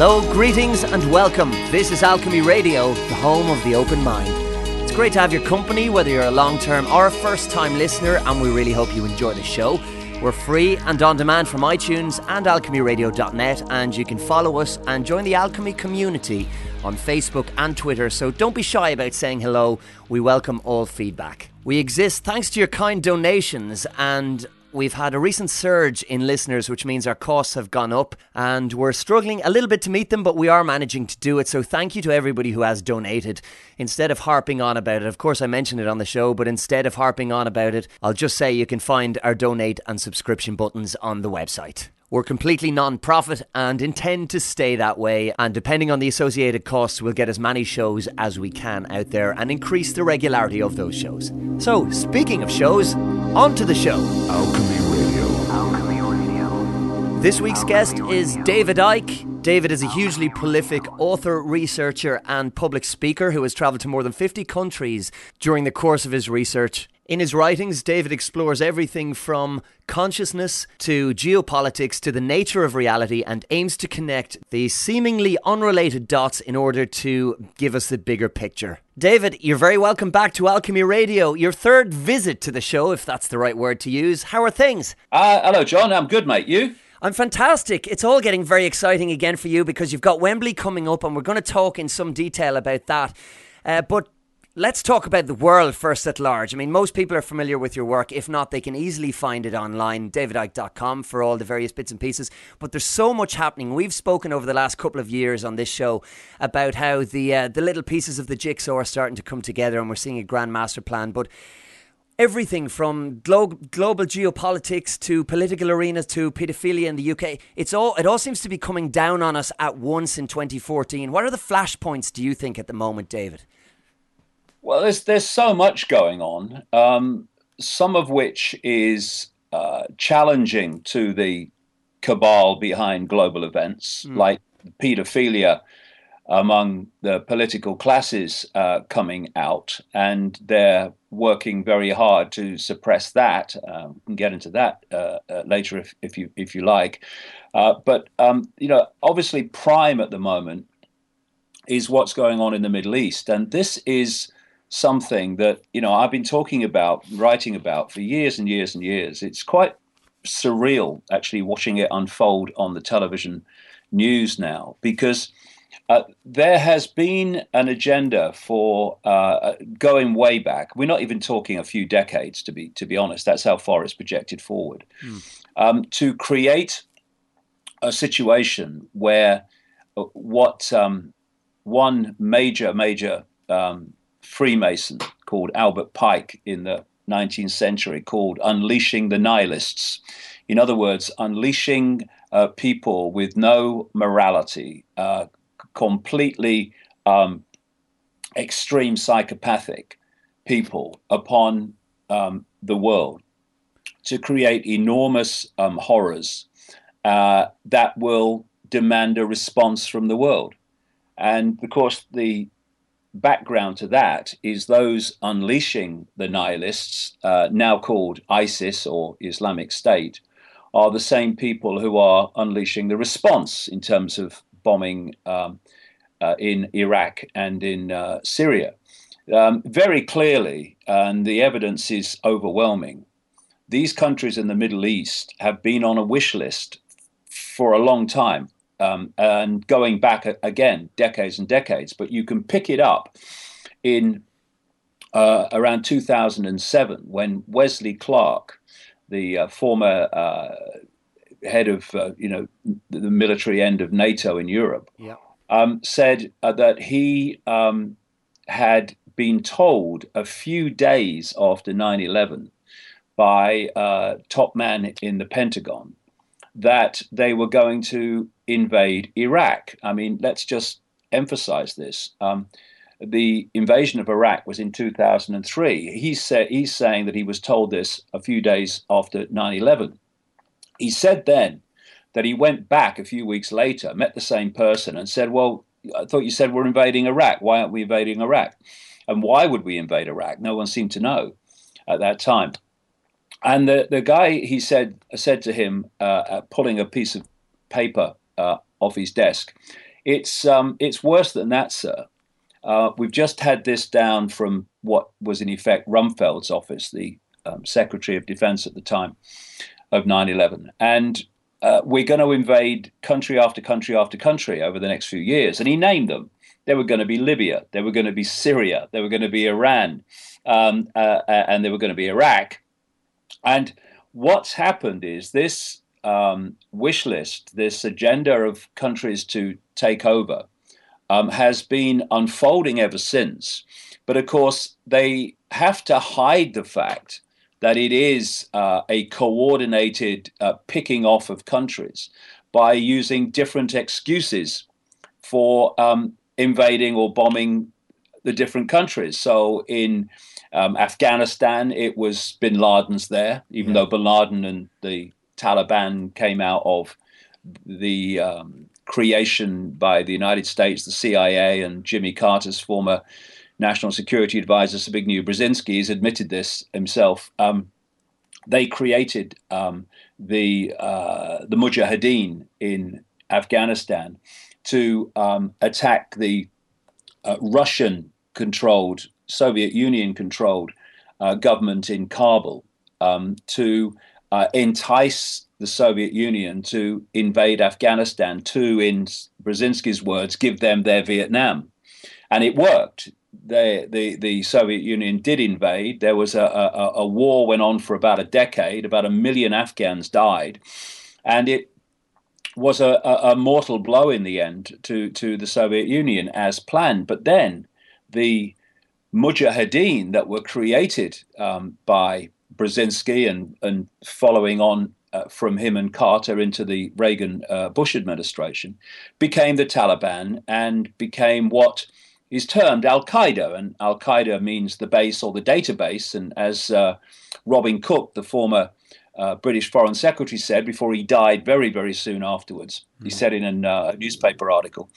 Hello, greetings, and welcome. This is Alchemy Radio, the home of the open mind. It's great to have your company, whether you're a long term or a first time listener, and we really hope you enjoy the show. We're free and on demand from iTunes and alchemyradio.net, and you can follow us and join the Alchemy community on Facebook and Twitter. So don't be shy about saying hello. We welcome all feedback. We exist thanks to your kind donations, and We've had a recent surge in listeners, which means our costs have gone up, and we're struggling a little bit to meet them, but we are managing to do it. So, thank you to everybody who has donated. Instead of harping on about it, of course, I mentioned it on the show, but instead of harping on about it, I'll just say you can find our donate and subscription buttons on the website. We're completely non profit and intend to stay that way. And depending on the associated costs, we'll get as many shows as we can out there and increase the regularity of those shows. So, speaking of shows, on to the show. Alchemy Radio. Alchemy Radio. This week's guest is David Icke. David is a hugely prolific author, researcher, and public speaker who has travelled to more than 50 countries during the course of his research. In his writings, David explores everything from consciousness to geopolitics to the nature of reality and aims to connect the seemingly unrelated dots in order to give us the bigger picture. David, you're very welcome back to Alchemy Radio. Your third visit to the show, if that's the right word to use. How are things? Uh, hello, John. I'm good, mate. You? I'm fantastic. It's all getting very exciting again for you because you've got Wembley coming up, and we're going to talk in some detail about that. Uh, but Let's talk about the world first at large. I mean, most people are familiar with your work. If not, they can easily find it online, davidicke.com, for all the various bits and pieces. But there's so much happening. We've spoken over the last couple of years on this show about how the uh, the little pieces of the jigsaw are starting to come together, and we're seeing a grand master plan. But everything from glo- global geopolitics to political arenas to paedophilia in the UK. It's all it all seems to be coming down on us at once in 2014. What are the flashpoints do you think at the moment, David? Well, there's there's so much going on, um, some of which is uh, challenging to the cabal behind global events, mm. like paedophilia among the political classes uh, coming out, and they're working very hard to suppress that. Uh, we can get into that uh, uh later if, if you if you like. Uh, but um, you know, obviously, prime at the moment is what's going on in the Middle East, and this is something that you know I've been talking about, writing about for years and years and years. It's quite surreal actually watching it unfold on the television news now because uh, there has been an agenda for uh, going way back. We're not even talking a few decades, to be to be honest. That's how far it's projected forward. Mm. Um, to create a situation where uh, what um, one major major um, Freemason called Albert Pike in the 19th century called Unleashing the Nihilists. In other words, unleashing uh, people with no morality, uh, completely um, extreme psychopathic people upon um, the world to create enormous um, horrors uh, that will demand a response from the world. And of course, the background to that is those unleashing the nihilists, uh, now called ISIS or Islamic State, are the same people who are unleashing the response in terms of bombing um, uh, in Iraq and in uh, Syria. Um, very clearly, and the evidence is overwhelming, these countries in the Middle East have been on a wish list for a long time um, and going back again decades and decades. But you can pick it up in uh, around 2007 when Wesley Clark, the uh, former uh, head of uh, you know the military end of NATO in Europe, yeah. um, said uh, that he um, had been told a few days after 9/11 by a uh, top man in the Pentagon that they were going to invade Iraq. I mean, let's just emphasize this. Um, the invasion of Iraq was in 2003. He said, he's saying that he was told this a few days after 9 11. He said then that he went back a few weeks later, met the same person, and said, Well, I thought you said we're invading Iraq. Why aren't we invading Iraq? And why would we invade Iraq? No one seemed to know at that time. And the, the guy, he said, said to him, uh, uh, pulling a piece of paper uh, off his desk. It's um, it's worse than that, sir. Uh, we've just had this down from what was in effect Rumsfeld's office, the um, Secretary of Defense at the time of 9 11. And uh, we're going to invade country after country after country over the next few years. And he named them. They were going to be Libya, they were going to be Syria, they were going to be Iran, um, uh, uh, and they were going to be Iraq. And what's happened is this um, wish list, this agenda of countries to take over, um, has been unfolding ever since. But of course, they have to hide the fact that it is uh, a coordinated uh, picking off of countries by using different excuses for um, invading or bombing the different countries. So in um, Afghanistan, it was bin Laden's there, even yeah. though bin Laden and the Taliban came out of the um, creation by the United States, the CIA, and Jimmy Carter's former national security advisor, Zbigniew Brzezinski, has admitted this himself. Um, they created um, the uh, the Mujahideen in Afghanistan to um, attack the uh, Russian controlled, Soviet Union controlled uh, government in Kabul um, to uh, entice the Soviet Union to invade Afghanistan, to, in Brzezinski's words, give them their Vietnam. And it worked. They, the, the Soviet Union did invade. There was a, a, a war went on for about a decade. About a million Afghans died. And it was a, a, a, mortal blow in the end to, to the Soviet Union as planned. But then the mujahideen that were created um, by Brzezinski and, and following on uh, from him and Carter into the Reagan uh, Bush administration became the Taliban and became what is termed Al Qaeda. And Al Qaeda means the base or the database. And as uh, Robin Cook, the former uh, British Foreign Secretary said before he died very, very soon afterwards. Mm. He hmm. said in uh, a newspaper article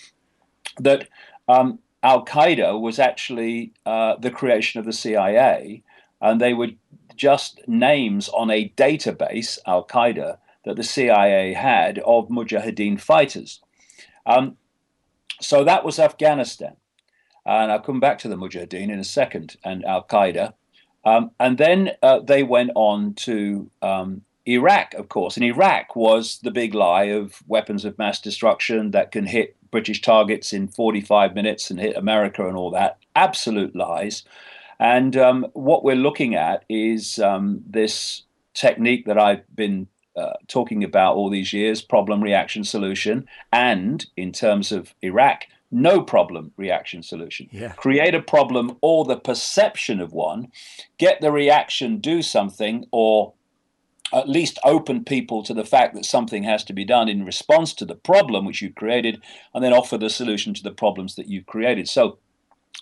that um, Al Qaeda was actually uh, the creation of the CIA, and they were just names on a database, Al Qaeda, that the CIA had of Mujahideen fighters. Um, so that was Afghanistan. And I'll come back to the Mujahideen in a second and Al Qaeda. Um, and then uh, they went on to um, Iraq, of course. And Iraq was the big lie of weapons of mass destruction that can hit British targets in 45 minutes and hit America and all that. Absolute lies. And um, what we're looking at is um, this technique that I've been uh, talking about all these years problem, reaction, solution. And in terms of Iraq, no problem reaction solution. Yeah. Create a problem or the perception of one, get the reaction, do something, or at least open people to the fact that something has to be done in response to the problem which you've created, and then offer the solution to the problems that you've created. So,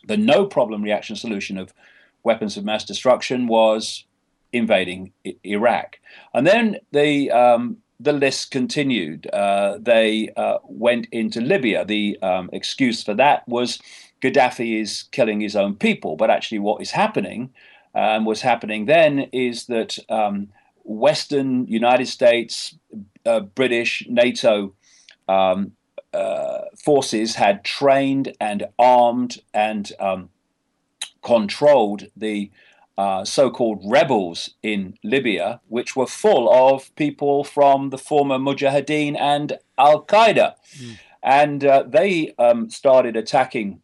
the no problem reaction solution of weapons of mass destruction was invading I- Iraq. And then the um, the list continued. Uh, they uh, went into Libya. The um, excuse for that was Gaddafi is killing his own people. But actually, what is happening and um, was happening then is that um, Western United States, uh, British, NATO um, uh, forces had trained and armed and um, controlled the uh, so called rebels in Libya, which were full of people from the former Mujahideen and Al Qaeda. Mm. And uh, they um, started attacking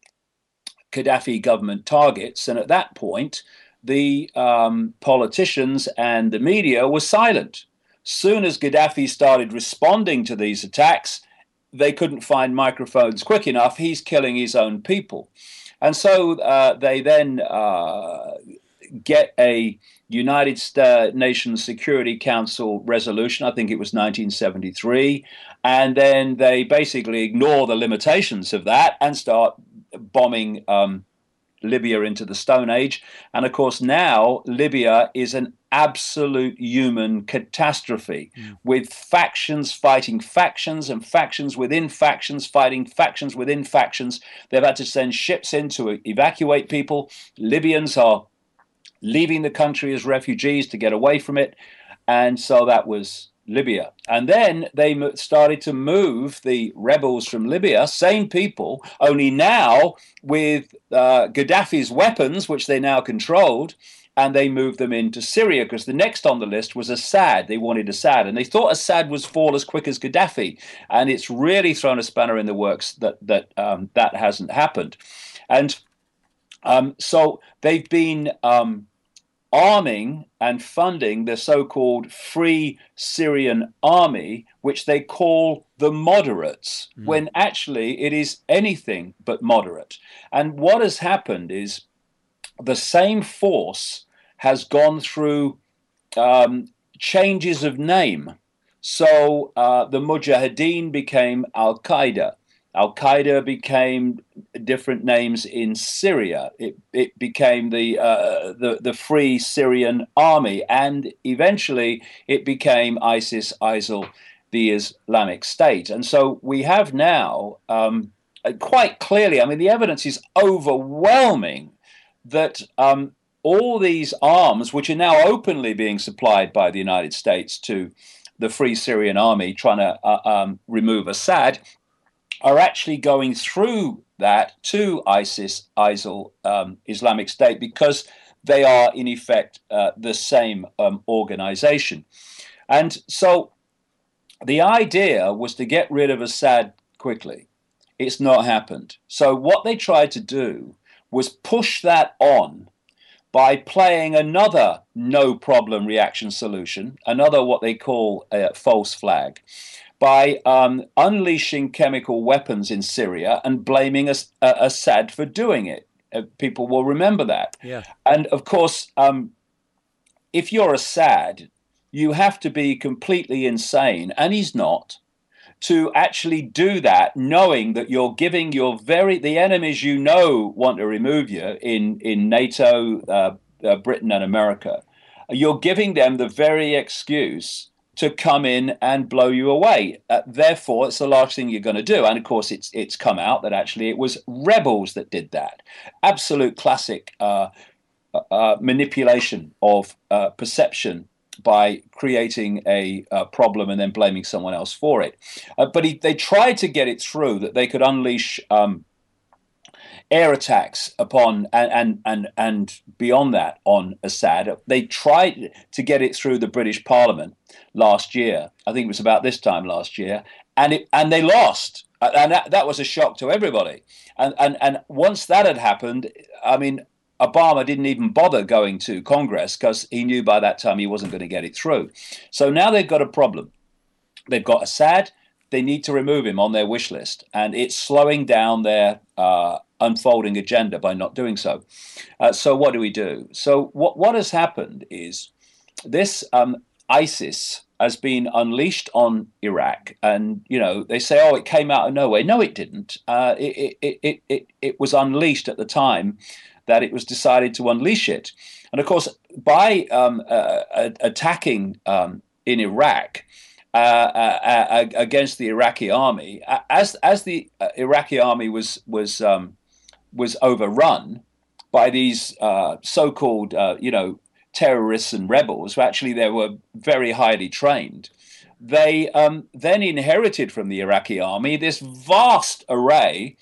Gaddafi government targets. And at that point, the um, politicians and the media were silent. Soon as Gaddafi started responding to these attacks, they couldn't find microphones quick enough. He's killing his own people. And so uh, they then uh, get a United Nations Security Council resolution. I think it was 1973. And then they basically ignore the limitations of that and start bombing um, Libya into the Stone Age. And of course, now Libya is an absolute human catastrophe mm. with factions fighting factions and factions within factions fighting factions within factions. They've had to send ships in to evacuate people. Libyans are leaving the country as refugees to get away from it. And so that was Libya. And then they started to move the rebels from Libya, same people, only now with uh, Gaddafi's weapons, which they now controlled, and they moved them into Syria because the next on the list was Assad. They wanted Assad, and they thought Assad was fall as quick as Gaddafi, and it's really thrown a spanner in the works that that um, that hasn't happened, and um, so they've been um, arming and funding the so-called Free Syrian Army, which they call the moderates, mm. when actually it is anything but moderate. And what has happened is the same force has gone through um, changes of name. So uh, the Mujahideen became Al Qaeda. Al Qaeda became different names in Syria. It, it became the, uh, the, the Free Syrian Army, and eventually it became ISIS, ISIL, the Islamic State. And so we have now um, quite clearly. I mean, the evidence is overwhelming that um, all these arms, which are now openly being supplied by the United States to the Free Syrian Army trying to uh, um, remove Assad, are actually going through that to ISIS, ISIL, um, Islamic State, because they are in effect uh, the same um, organization. And so the idea was to get rid of Assad quickly. It's not happened. So what they tried to do was push that on by playing another no problem reaction solution, another what they call a false flag, by um, unleashing chemical weapons in Syria and blaming As- uh, Assad for doing it. Uh, people will remember that. Yeah. And of course, um, if you're Assad, you have to be completely insane, and he's not to actually do that, knowing that you're giving your very the enemies you know want to remove you in in NATO, uh, uh, Britain, and America. You're giving them the very excuse to come in and blow you away. Uh, therefore, it's the last thing you're going to do. And of course, it's it's come out that actually it was rebels that did that. Absolute classic uh, uh, uh manipulation of uh, perception by creating a, a, problem and then blaming someone else for it. Uh, but he, they tried to get it through that they could unleash um, air attacks upon and, and and and beyond that on Assad. They tried to get it through the British Parliament last year. I think it was about this time last year, and it and they lost. And that, that was a shock to everybody. And, and and once that had happened, I mean, Obama didn't even bother going to Congress because he knew by that time he wasn't going to get it through. So now they've got a problem. They've got Assad. They need to remove him on their wish list, and it's slowing down their uh, unfolding agenda by not doing so. Uh, so what do we do? So what what has happened is this um, ISIS has been unleashed on Iraq, and you know they say, oh, it came out of nowhere. No, it didn't. Uh, it, it, it, it, it was unleashed at the time that it was decided to unleash it. And of course, by um, uh, attacking um, in Iraq uh, uh, uh against the Iraqi army, as as the uh, Iraqi army was was um, was overrun by these uh, so-called, you know, terrorists and rebels, who actually they were very highly trained. They um, then inherited from the Iraqi army this vast array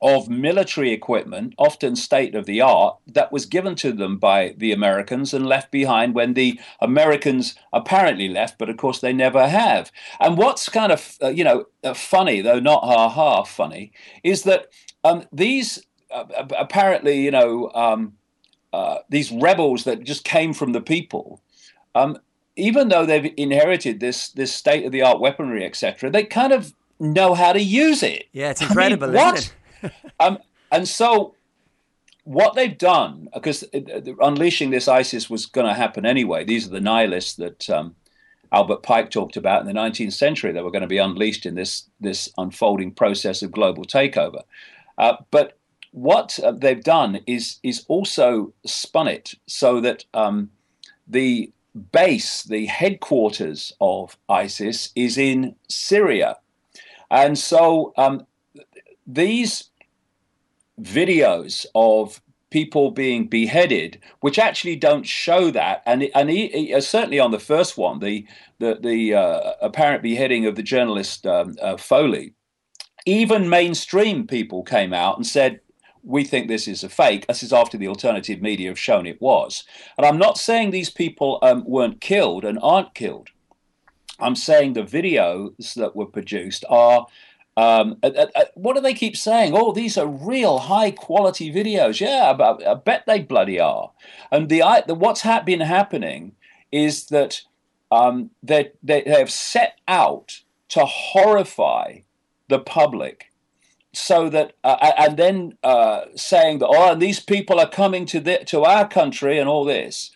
of military equipment, often state of the art, that was given to them by the Americans and left behind when the Americans apparently left, but of course they never have. And what's kind of, uh, you know, uh, funny, though not ha ha funny, is that um, these uh, apparently, you know, um, uh, these rebels that just came from the people, um, even though they've inherited this this state of the art weaponry, etc., they kind of know how to use it. Yeah, it's incredible. I mean, what? um, and so what they've done, because unleashing this ISIS was going to happen anyway. These are the nihilists that um, Albert Pike talked about in the 19th century. They were going to be unleashed in this this unfolding process of global takeover. Uh, but what uh, they've done is is also spun it so that um, the base, the headquarters of ISIS, is in Syria, and so um, these videos of people being beheaded, which actually don't show that. And and he, he, uh, certainly on the first one, the the the uh, apparent beheading of the journalist um, uh, Foley, even mainstream people came out and said. We think this is a fake. This is after the alternative media have shown it was. And I'm not saying these people um, weren't killed and aren't killed. I'm saying the videos that were produced are um, uh, uh, what do they keep saying? Oh, these are real high quality videos. Yeah, I, I bet they bloody are. And the, the what's ha- been happening is that um, they, they have set out to horrify the public so that uh, and then uh, saying that oh and these people are coming to the, to our country and all this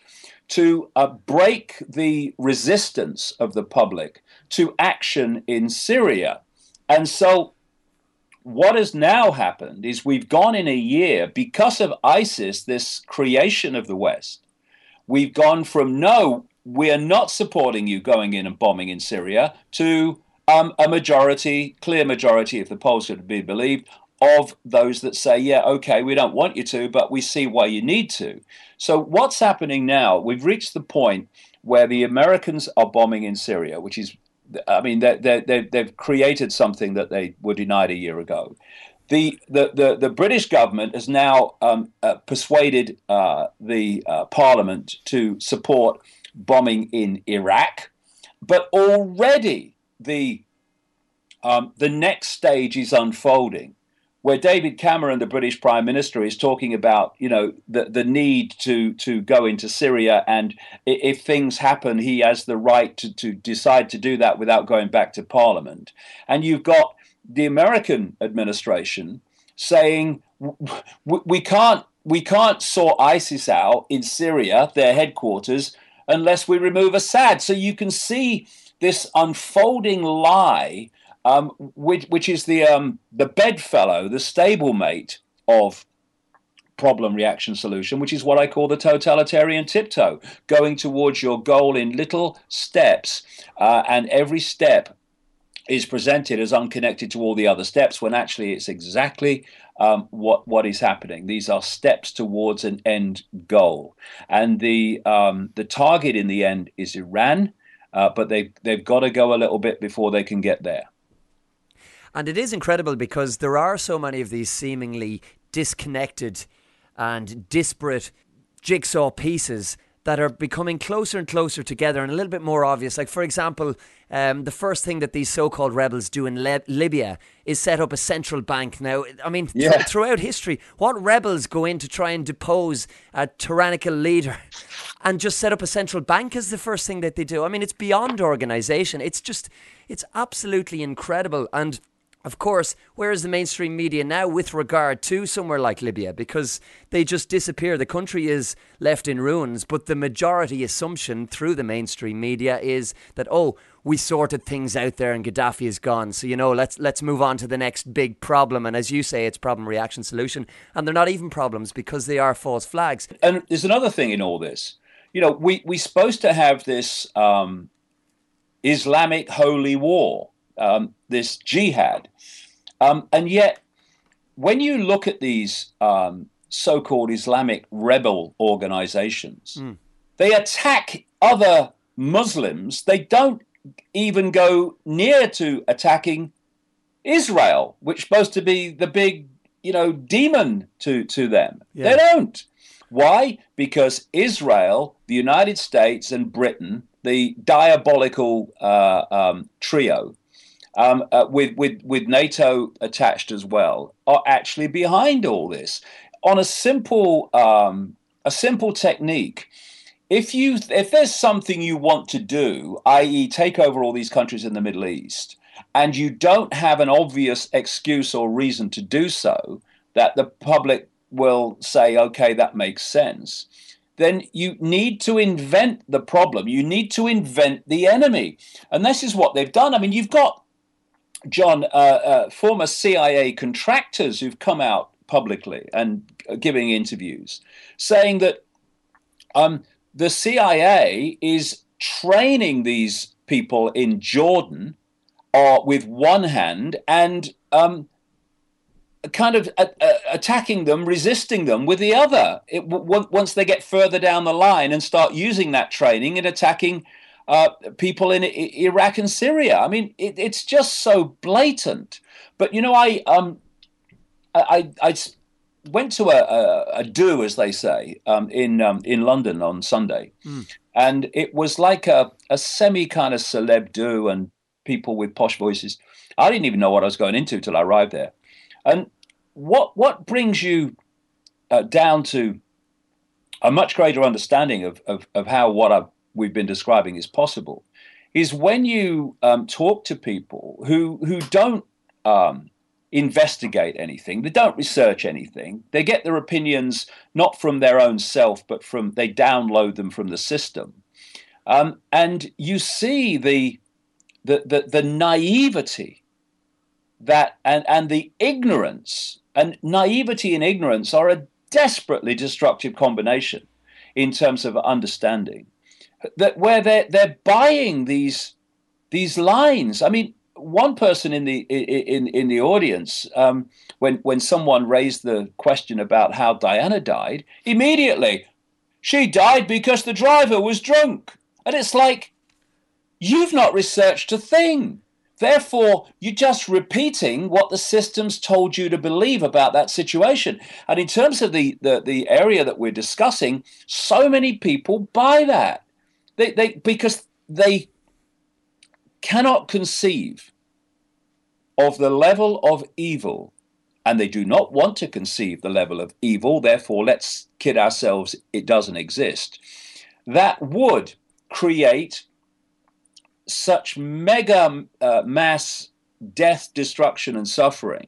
to uh, break the resistance of the public to action in Syria and so, what has now happened is we've gone in a year because of ISIS, this creation of the West. We've gone from no, we're not supporting you going in and bombing in Syria to um, a majority, clear majority, if the polls are to be believed, of those that say, yeah, okay, we don't want you to, but we see why you need to. So, what's happening now? We've reached the point where the Americans are bombing in Syria, which is I mean, they, they've created something that they were denied a year ago. The, the, the, the British government has now um, uh, persuaded uh, the uh, parliament to support bombing in Iraq, but already the, um, the next stage is unfolding where David Cameron, the British Prime Minister, is talking about, you know, the, the need to to go into Syria, and if things happen, he has the right to, to decide to do that without going back to Parliament. And you've got the American administration saying we can't we can't sort ISIS out in Syria, their headquarters, unless we remove Assad. So you can see this unfolding lie um, which, which is the um, the bedfellow, the stablemate of problem reaction solution, which is what I call the totalitarian tiptoe, going towards your goal in little steps, uh, and every step is presented as unconnected to all the other steps when actually it's exactly um, what what is happening. These are steps towards an end goal, and the um, the target in the end is Iran, uh, but they they've got to go a little bit before they can get there. And it is incredible because there are so many of these seemingly disconnected and disparate jigsaw pieces that are becoming closer and closer together and a little bit more obvious. Like, for example, um, the first thing that these so called rebels do in Le- Libya is set up a central bank. Now, I mean, yeah. th- throughout history, what rebels go in to try and depose a tyrannical leader and just set up a central bank is the first thing that they do? I mean, it's beyond organization. It's just, it's absolutely incredible. And of course, where is the mainstream media now with regard to somewhere like Libya? Because they just disappear. The country is left in ruins, but the majority assumption through the mainstream media is that, oh, we sorted things out there and Gaddafi is gone. So, you know, let's let's move on to the next big problem. And as you say, it's problem reaction solution. And they're not even problems because they are false flags. And there's another thing in all this. You know, we, we're supposed to have this um, Islamic holy war um, this jihad. Um, and yet, when you look at these um, so called Islamic rebel organizations, mm. they attack other Muslims. They don't even go near to attacking Israel, which is supposed to be the big, you know, demon to, to them. Yeah. They don't. Why? Because Israel, the United States, and Britain, the diabolical uh, um, trio, um, uh, with, with, with NATO attached as well, are actually behind all this on a simple, um, a simple technique. If you if there's something you want to do, i.e., take over all these countries in the Middle East, and you don't have an obvious excuse or reason to do so, that the public will say, okay, that makes sense then you need to invent the problem. You need to invent the enemy. And this is what they've done. I mean, you've got John, uh, uh, former CIA contractors who've come out publicly and giving interviews saying that um, the CIA is training these people in Jordan uh, with one hand and um, kind of uh, uh, attacking them, resisting them with the other. It, w- once they get further down the line and start using that training and attacking uh, people in I- Iraq and Syria. I mean, it, it's just so blatant. But you know, I um, I, I, I went to a, a, a, do, as they say, um, in um, in London on Sunday, mm. and it was like a, a semi kind of celeb do, and people with posh voices. I didn't even know what I was going into till I arrived there. And what what brings you uh, down to a much greater understanding of, of, of how what I've, we've been describing is possible is when you um, talk to people who who don't um, investigate anything. They don't research anything. They get their opinions not from their own self, but from they download them from the system. Um, and you see the, the the the naivety that and and the ignorance and naivety and ignorance are a desperately destructive combination in terms of understanding that where they're they're buying these these lines. I mean, one person in the in in the audience um, when when someone raised the question about how Diana died, immediately she died because the driver was drunk, and it's like you've not researched a thing. Therefore, you're just repeating what the systems told you to believe about that situation. And in terms of the, the, the area that we're discussing, so many people buy that. They, they, because they cannot conceive of the level of evil, and they do not want to conceive the level of evil, therefore, let's kid ourselves, it doesn't exist, that would create such mega uh, mass death, destruction, and suffering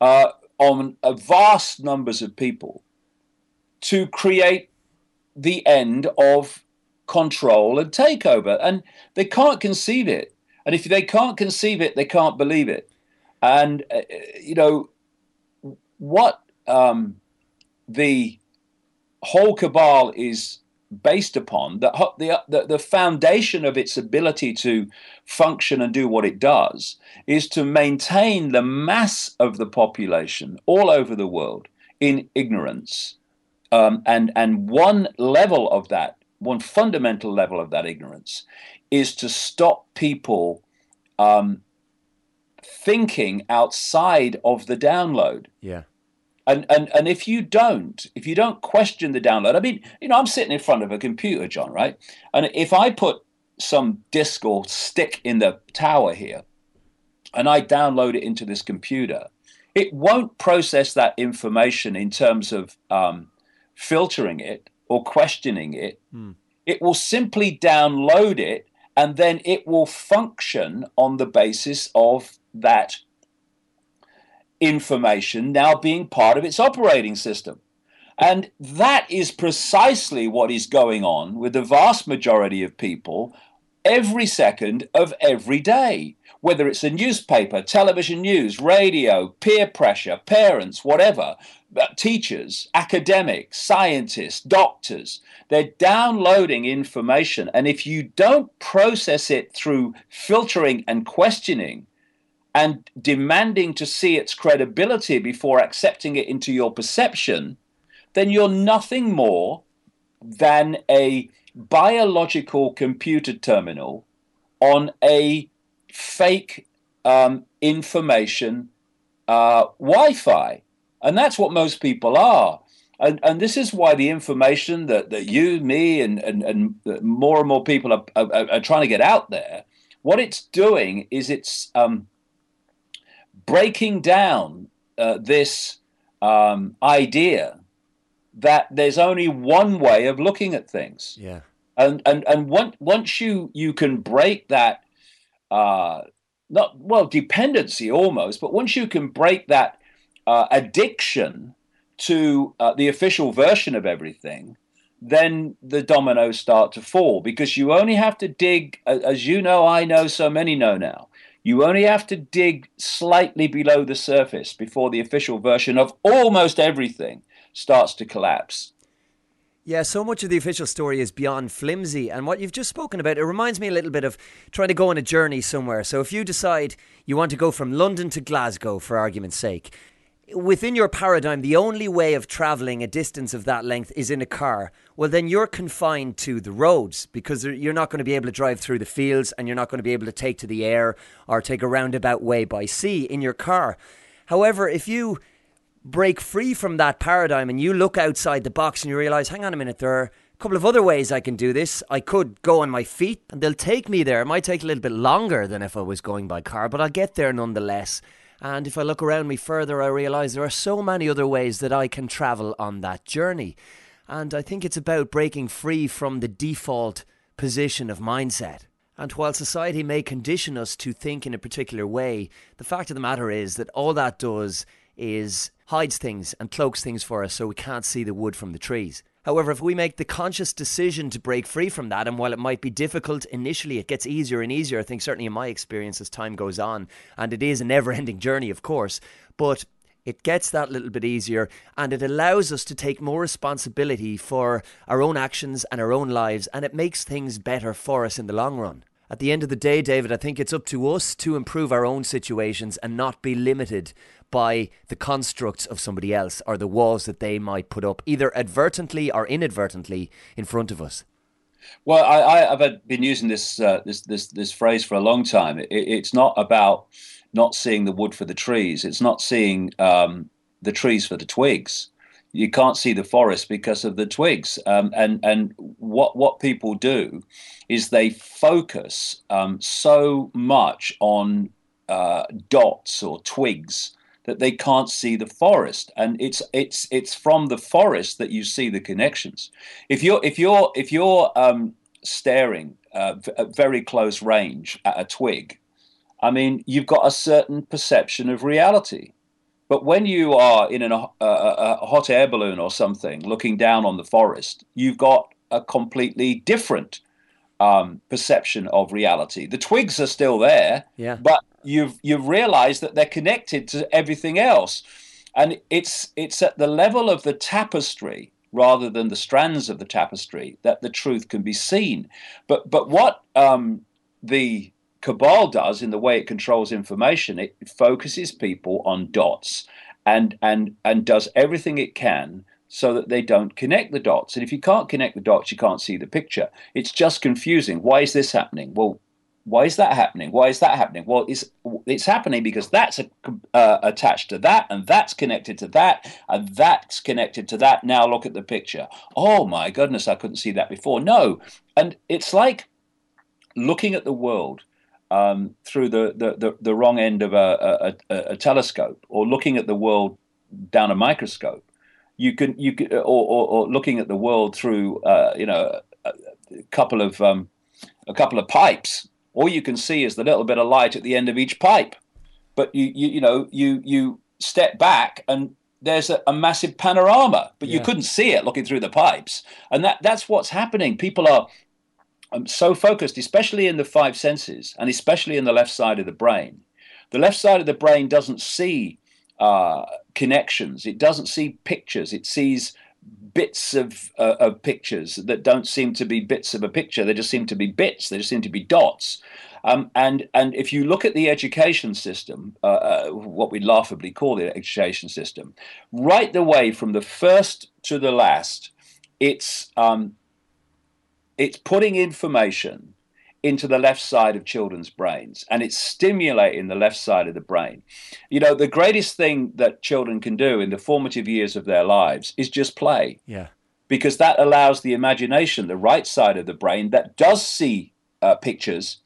uh, on vast numbers of people to create the end of control and takeover. And they can't conceive it. And if they can't conceive it, they can't believe it. And, uh, you know, what um, the whole cabal is based upon, the, the, the foundation of its ability to function and do what it does, is to maintain the mass of the population all over the world in ignorance. Um, and, and one level of that one fundamental level of that ignorance is to stop people um, thinking outside of the download. Yeah. And, and and if you don't, if you don't question the download, I mean, you know, I'm sitting in front of a computer, John, right? And if I put some disk or stick in the tower here, and I download it into this computer, it won't process that information in terms of um, filtering it or questioning it. Mm. It will simply download it and then it will function on the basis of that information now being part of its operating system. And that is precisely what is going on with the vast majority of people every second of every day, whether it's a newspaper, television news, radio, peer pressure, parents, whatever, uh, teachers, academics, scientists, doctors. They're downloading information. And if you don't process it through filtering and questioning, and demanding to see its credibility before accepting it into your perception, then you're nothing more than a biological computer terminal on a fake um, information uh, Wi Fi. And that's what most people are. And, and this is why the information that, that you, me, and, and, and more and more people are, are, are trying to get out there, what it's doing is it's um, breaking down uh, this um, idea that there's only one way of looking at things. Yeah. And and and once once you you can break that uh, not well dependency almost, but once you can break that uh, addiction to uh, the official version of everything, then the dominoes start to fall because you only have to dig, as you know, I know, so many know now. You only have to dig slightly below the surface before the official version of almost everything starts to collapse. Yeah, so much of the official story is beyond flimsy. And what you've just spoken about, it reminds me a little bit of trying to go on a journey somewhere. So if you decide you want to go from London to Glasgow, for argument's sake, within your paradigm, the only way of travelling a distance of that length is in a car. Well, then you're confined to the roads because you're not going to be able to drive through the fields and you're not going to be able to take to the air or take a roundabout way by sea in your car. However, if you break free from that paradigm and you look outside the box and you realize, hang on a minute, there are a couple of other ways I can do this. I could go on my feet and they'll take me there. It might take a little bit longer than if I was going by car, but I'll get there nonetheless. And if I look around me further, I realize there are so many other ways that I can travel on that journey. And I think it's about breaking free from the default position of mindset. And while society may condition us to think in a particular way, the fact of the matter is that all that does is hides things and cloaks things for us so we can't see the wood from the trees. However, if we make the conscious decision to break free from that, and while it might be difficult initially, it gets easier and easier. I think, certainly in my experience, as time goes on, and it is a never ending journey, of course, but it gets that little bit easier and it allows us to take more responsibility for our own actions and our own lives, and it makes things better for us in the long run at the end of the day, David, I think it's up to us to improve our own situations and not be limited by the constructs of somebody else or the walls that they might put up, either advertently or inadvertently, in front of us. Well, I, have been using this, uh, this this this phrase for a long time. It, it's not about not seeing the wood for the trees. It's not seeing um, the trees for the twigs you can't see the forest because of the twigs. Um, and and what what people do is they focus um, so much on uh, dots or twigs that they can't see the forest. And it's it's it's from the forest that you see the connections. If you're if you're if you're um, staring uh, at very close range at a twig, I mean, you've got a certain perception of reality but when you are in an, a, a hot air balloon or something looking down on the forest, you've got a completely different um, perception of reality. The twigs are still there, yeah. but you've you've realized that they're connected to everything else, and it's it's at the level of the tapestry rather than the strands of the tapestry that the truth can be seen. But but what um, the Cabal does in the way it controls information, it focuses people on dots and and and does everything it can so that they don't connect the dots. And if you can't connect the dots, you can't see the picture. It's just confusing. Why is this happening? Well, why is that happening? Why is that happening? Well, it's it's happening because that's a, uh, attached to that, and that's connected to that, and that's connected to that. Now look at the picture. Oh my goodness, I couldn't see that before. No, and it's like looking at the world um, through the, the, the, the, wrong end of a, a, a, telescope or looking at the world down a microscope. You can you can or, or, or looking at the world through uh, you know a, a couple of um, a couple of pipes. All you can see is the little bit of light at the end of each pipe. But you you, you know you you step back and there's a, a massive panorama, but yeah. you couldn't see it looking through the pipes. And that that's what's happening. People are I'm so focused, especially in the five senses and especially in the left side of the brain. The left side of the brain doesn't see uh, connections, it doesn't see pictures, it sees bits of, uh, of pictures that don't seem to be bits of a picture, they just seem to be bits, they just seem to be dots. Um, and and if you look at the education system, uh, uh, what we laughably call the education system, right the way from the first to the last, it's um, it's putting information into the left side of children's brains and it's stimulating the left side of the brain. You know, the greatest thing that children can do in the formative years of their lives is just play. Yeah. Because that allows the imagination, the right side of the brain that does see uh, pictures,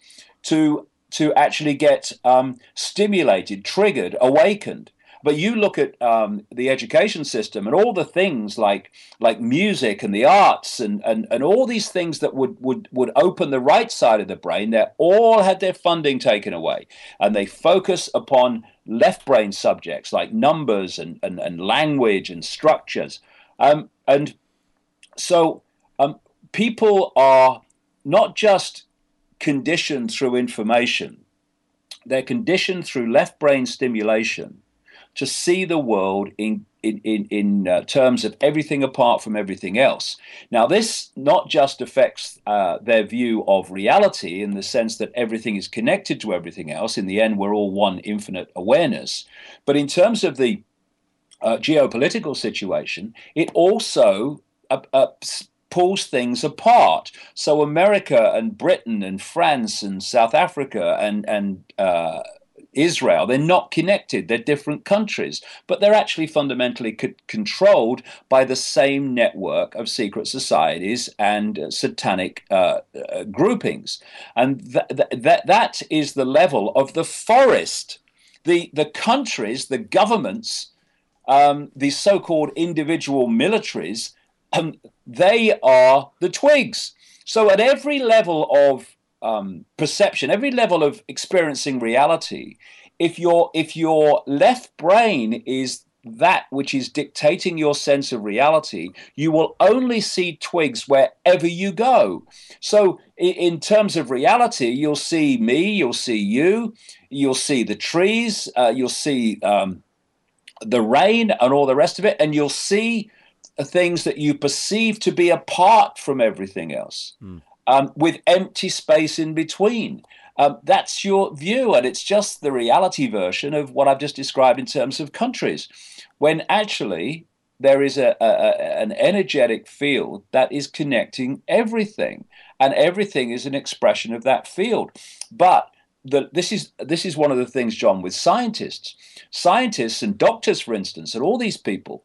to to actually get um, stimulated, triggered, awakened. But you look at um, the education system and all the things like like music and the arts and, and, and all these things that would, would, would open the right side of the brain, they all had their funding taken away. And they focus upon left brain subjects like numbers and, and, and language and structures. Um, and so um, people are not just conditioned through information, they're conditioned through left brain stimulation to see the world in in in, in uh, terms of everything apart from everything else. Now, this not just affects uh, their view of reality in the sense that everything is connected to everything else. In the end, we're all one infinite awareness, but in terms of the uh, geopolitical situation, it also pulls things apart. So America and Britain and France and South Africa and and uh, Israel. They're not connected. They're different countries, but they're actually fundamentally co- controlled by the same network of secret societies and uh, satanic uh, uh, groupings. And th- th- that, that is the level of the forest. The, the countries, the governments, um, the so called individual militaries, um, they are the twigs. So at every level of um, perception, every level of experiencing reality, if your if your left brain is that which is dictating your sense of reality, you will only see twigs wherever you go. So, in terms of reality, you'll see me, you'll see you, you'll see the trees, uh, you'll see um, the rain, and all the rest of it, and you'll see things that you perceive to be apart from everything else. Mm um, with empty space in between. Um, that's your view, and it's just the reality version of what I've just described in terms of countries, when actually there is a, a, an energetic field that is connecting everything, and everything is an expression of that field. But the, this is this is one of the things, John, with scientists, scientists and doctors, for instance, and all these people,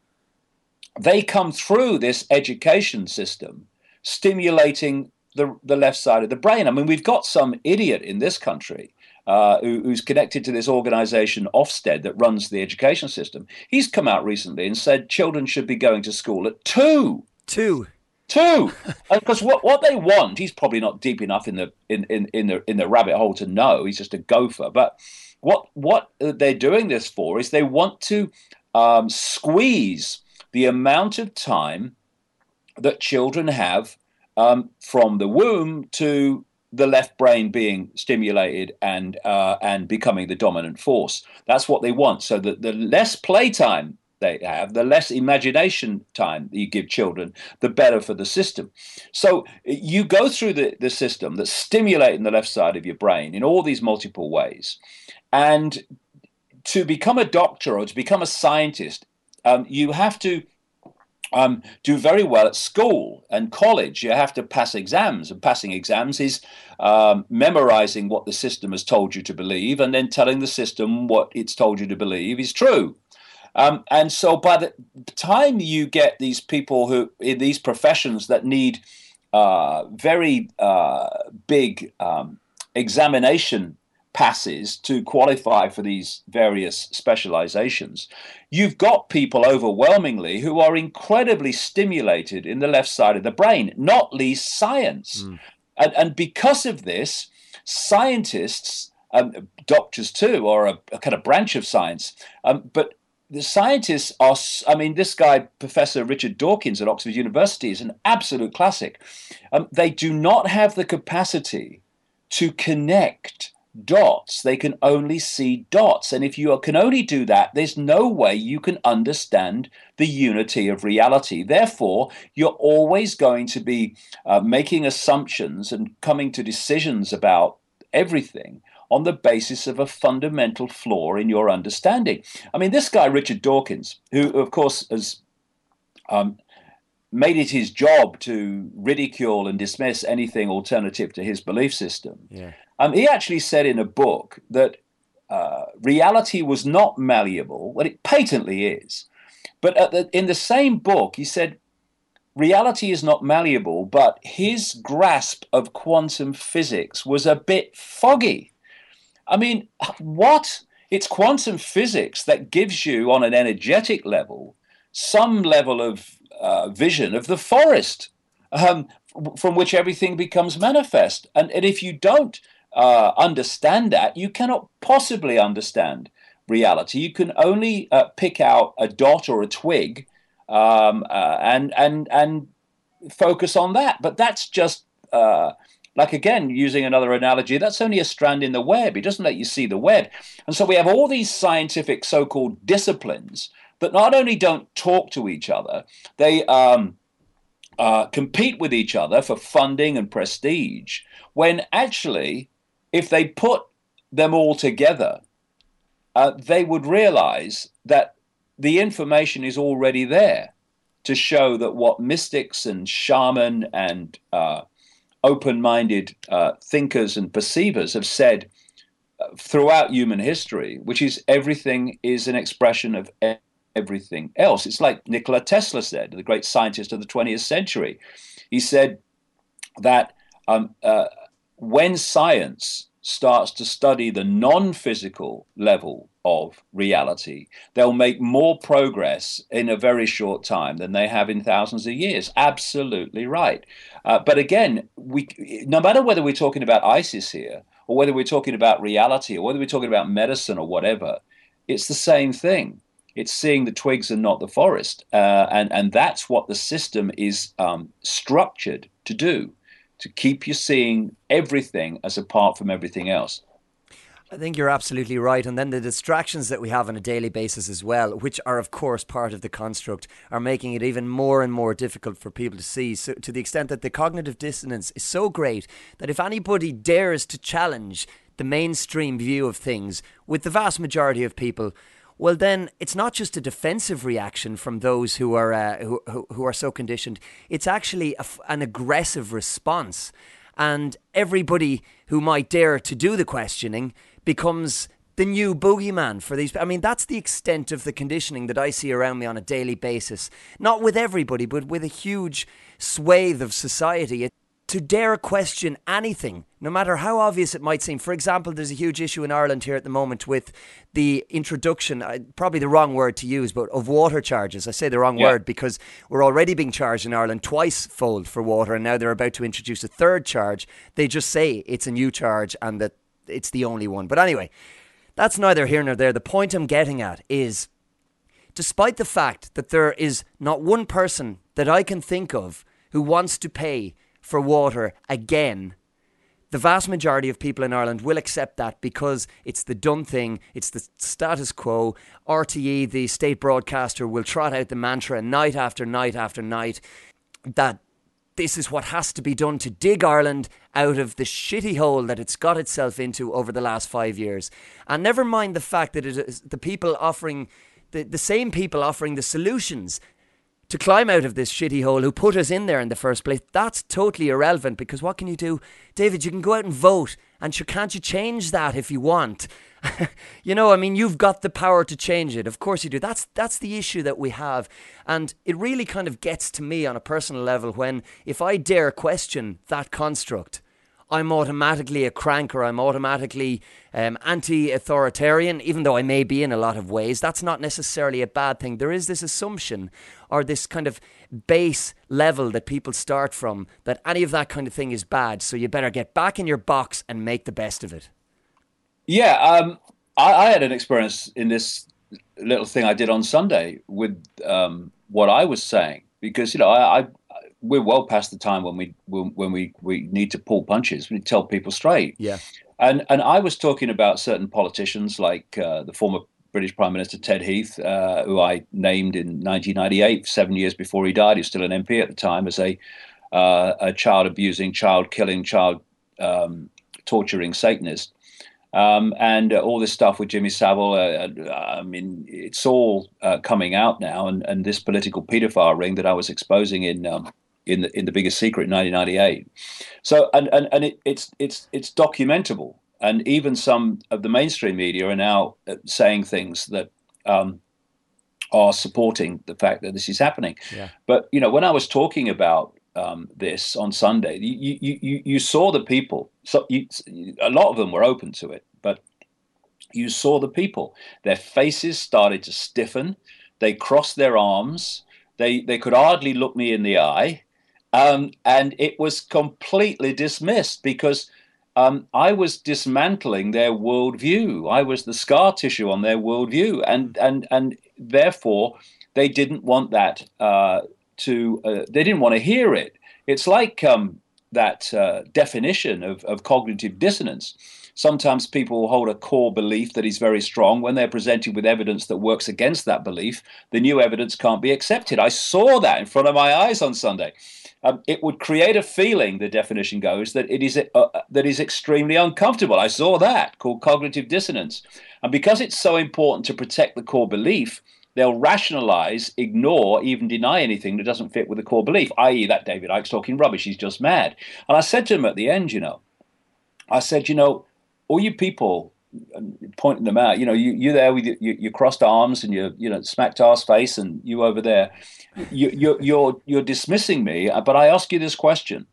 they come through this education system stimulating the, the left side of the brain. I mean, we've got some idiot in this country uh, who, who's connected to this organization, Ofsted, that runs the education system. He's come out recently and said children should be going to school at two. Two. Two, because what, what they want, he's probably not deep enough in the in, in, in the in the rabbit hole to know. He's just a gopher. But what what they're doing this for is they want to um, squeeze the amount of time that children have um, from the womb to the left brain being stimulated and uh, and becoming the dominant force. That's what they want. So that the less playtime they have, the less imagination time you give children, the better for the system. So you go through the, the system that's stimulating the left side of your brain in all these multiple ways. And to become a doctor or to become a scientist, um, you have to um, do very well at school and college. You have to pass exams, and passing exams is um, memorizing what the system has told you to believe and then telling the system what it's told you to believe is true. Um, and so, by the time you get these people who in these professions that need uh, very uh, big um, examination passes to qualify for these various specializations, you've got people overwhelmingly who are incredibly stimulated in the left side of the brain, not least science. Mm. And, and because of this, scientists, um, doctors too, are a, a, kind of branch of science, um, but the scientists are, I mean, this guy, Professor Richard Dawkins at Oxford University, is an absolute classic. Um, they do not have the capacity to connect dots. They can only see dots. And if you can only do that, there's no way you can understand the unity of reality. Therefore, you're always going to be uh, making assumptions and coming to decisions about everything on the basis of a fundamental flaw in your understanding. I mean, this guy, Richard Dawkins, who, of course, has um, made it his job to ridicule and dismiss anything alternative to his belief system. Yeah. Um, he actually said in a book that uh, reality was not malleable. Well, it patently is. But the, in the same book, he said reality is not malleable, but his grasp of quantum physics was a bit foggy. I mean, what? It's quantum physics that gives you, on an energetic level, some level of uh, vision of the forest um, from which everything becomes manifest. And, and if you don't uh, understand that, you cannot possibly understand reality. You can only uh, pick out a dot or a twig um, uh, and and and focus on that. But that's just uh, like again, using another analogy, that's only a strand in the web. It doesn't let you see the web. And so we have all these scientific so called disciplines that not only don't talk to each other, they um, uh, compete with each other for funding and prestige, when actually, if they put them all together, uh, they would realize that the information is already there to show that what mystics and shaman and uh, open minded uh, thinkers and perceivers have said uh, throughout human history, which is everything is an expression of everything else. It's like Nikola Tesla said, the great scientist of the 20th century. He said that um, uh, when science starts to study the non physical level of reality, they'll make more progress in a very short time than they have in thousands of years. Absolutely right. Uh, but again, we, no matter whether we're talking about ISIS here, or whether we're talking about reality, or whether we're talking about medicine or whatever, it's the same thing. It's seeing the twigs and not the forest, uh, and and that's what the system is um, structured to do, to keep you seeing everything as apart from everything else. I think you're absolutely right. And then the distractions that we have on a daily basis as well, which are, of course, part of the construct, are making it even more and more difficult for people to see. So, to the extent that the cognitive dissonance is so great that if anybody dares to challenge the mainstream view of things, with the vast majority of people, well, then it's not just a defensive reaction from those who are uh, who, who, who are so conditioned. It's actually an aggressive response, and everybody who might dare to do the questioning becomes the new boogeyman for these. I mean, that's the extent of the conditioning that I see around me on a daily basis. Not with everybody, but with a huge swathe of society to dare question anything, no matter how obvious it might seem. For example, there's a huge issue in Ireland here at the moment with the introduction, uh, probably the wrong word to use, but of water charges. I say the wrong yeah. word because we're already being charged in Ireland twice fold for water, and now they're about to introduce a third charge. They just say it's a new charge and that it's the only one. But anyway, that's neither here nor there. The point I'm getting at is despite the fact that there is not one person that I can think of who wants to pay for water again, the vast majority of people in Ireland will accept that because it's the done thing, it's the status quo. RTE, the state broadcaster, will trot out the mantra night after night after night that this is what has to be done to dig Ireland out of the shitty hole that it's got itself into over the last five years. And never mind the fact that it is the people offering, the, the same people offering the solutions to climb out of this shitty hole who put us in there in the first place, that's totally irrelevant because what can you do? David, you can go out and vote, and sure, can't you change that if you want? you know, I mean, you've got the power to change it. Of course you do. That's that's the issue that we have, and it really kind of gets to me on a personal level when if I dare question that construct, I'm automatically a crank or I'm automatically um, anti authoritarian, even though I may be in a lot of ways. That's not necessarily a bad thing. There is this assumption or this kind of base level that people start from that any of that kind of thing is bad. So you better get back in your box and make the best of it. Yeah. Um, I, I, had an experience in this little thing I did on Sunday with um, what I was saying because, you know, I, I we're well past the time when we when we we need to pull punches. We tell people straight. Yeah. And and I was talking about certain politicians like uh, the former British Prime Minister Ted Heath, uh, who I named in 1998, seven years before he died. He was still an MP at the time as a uh, a child abusing, child killing, child um, torturing Satanist. Um, and uh, all this stuff with Jimmy Savile, uh, uh, I mean, it's all uh, coming out now. And, and this political paedophile ring that I was exposing in um, in the in the biggest secret in 1998. So and and, and it, it's it's it's documentable, and even some of the mainstream media are now uh, saying things that. Um, are supporting the fact that this is happening, yeah. but you know when I was talking about um, this on Sunday, you, you, you, you saw the people. So you, a lot of them were open to it, but you saw the people. Their faces started to stiffen. They crossed their arms. They they could hardly look me in the eye. Um, and it was completely dismissed because um, I was dismantling their worldview. I was the scar tissue on their worldview, and and and therefore they didn't want that uh, to. Uh, they didn't want to hear it. It's like um, that uh, definition of, of cognitive dissonance. Sometimes people hold a core belief that is very strong. When they're presented with evidence that works against that belief, the new evidence can't be accepted. I saw that in front of my eyes on Sunday. Um, it would create a feeling, the definition goes, that it is uh, uh, that is extremely uncomfortable. I saw that called cognitive dissonance, and because it's so important to protect the core belief, they'll rationalize, ignore, even deny anything that doesn't fit with the core belief. I.e., that David Icke's talking rubbish. He's just mad. And I said to him at the end, you know, I said, you know, all you people pointing them out. You know, you you there with your, crossed arms and your you know smacked ass face, and you over there. You, you're you're you're dismissing me, uh, but I ask you this question: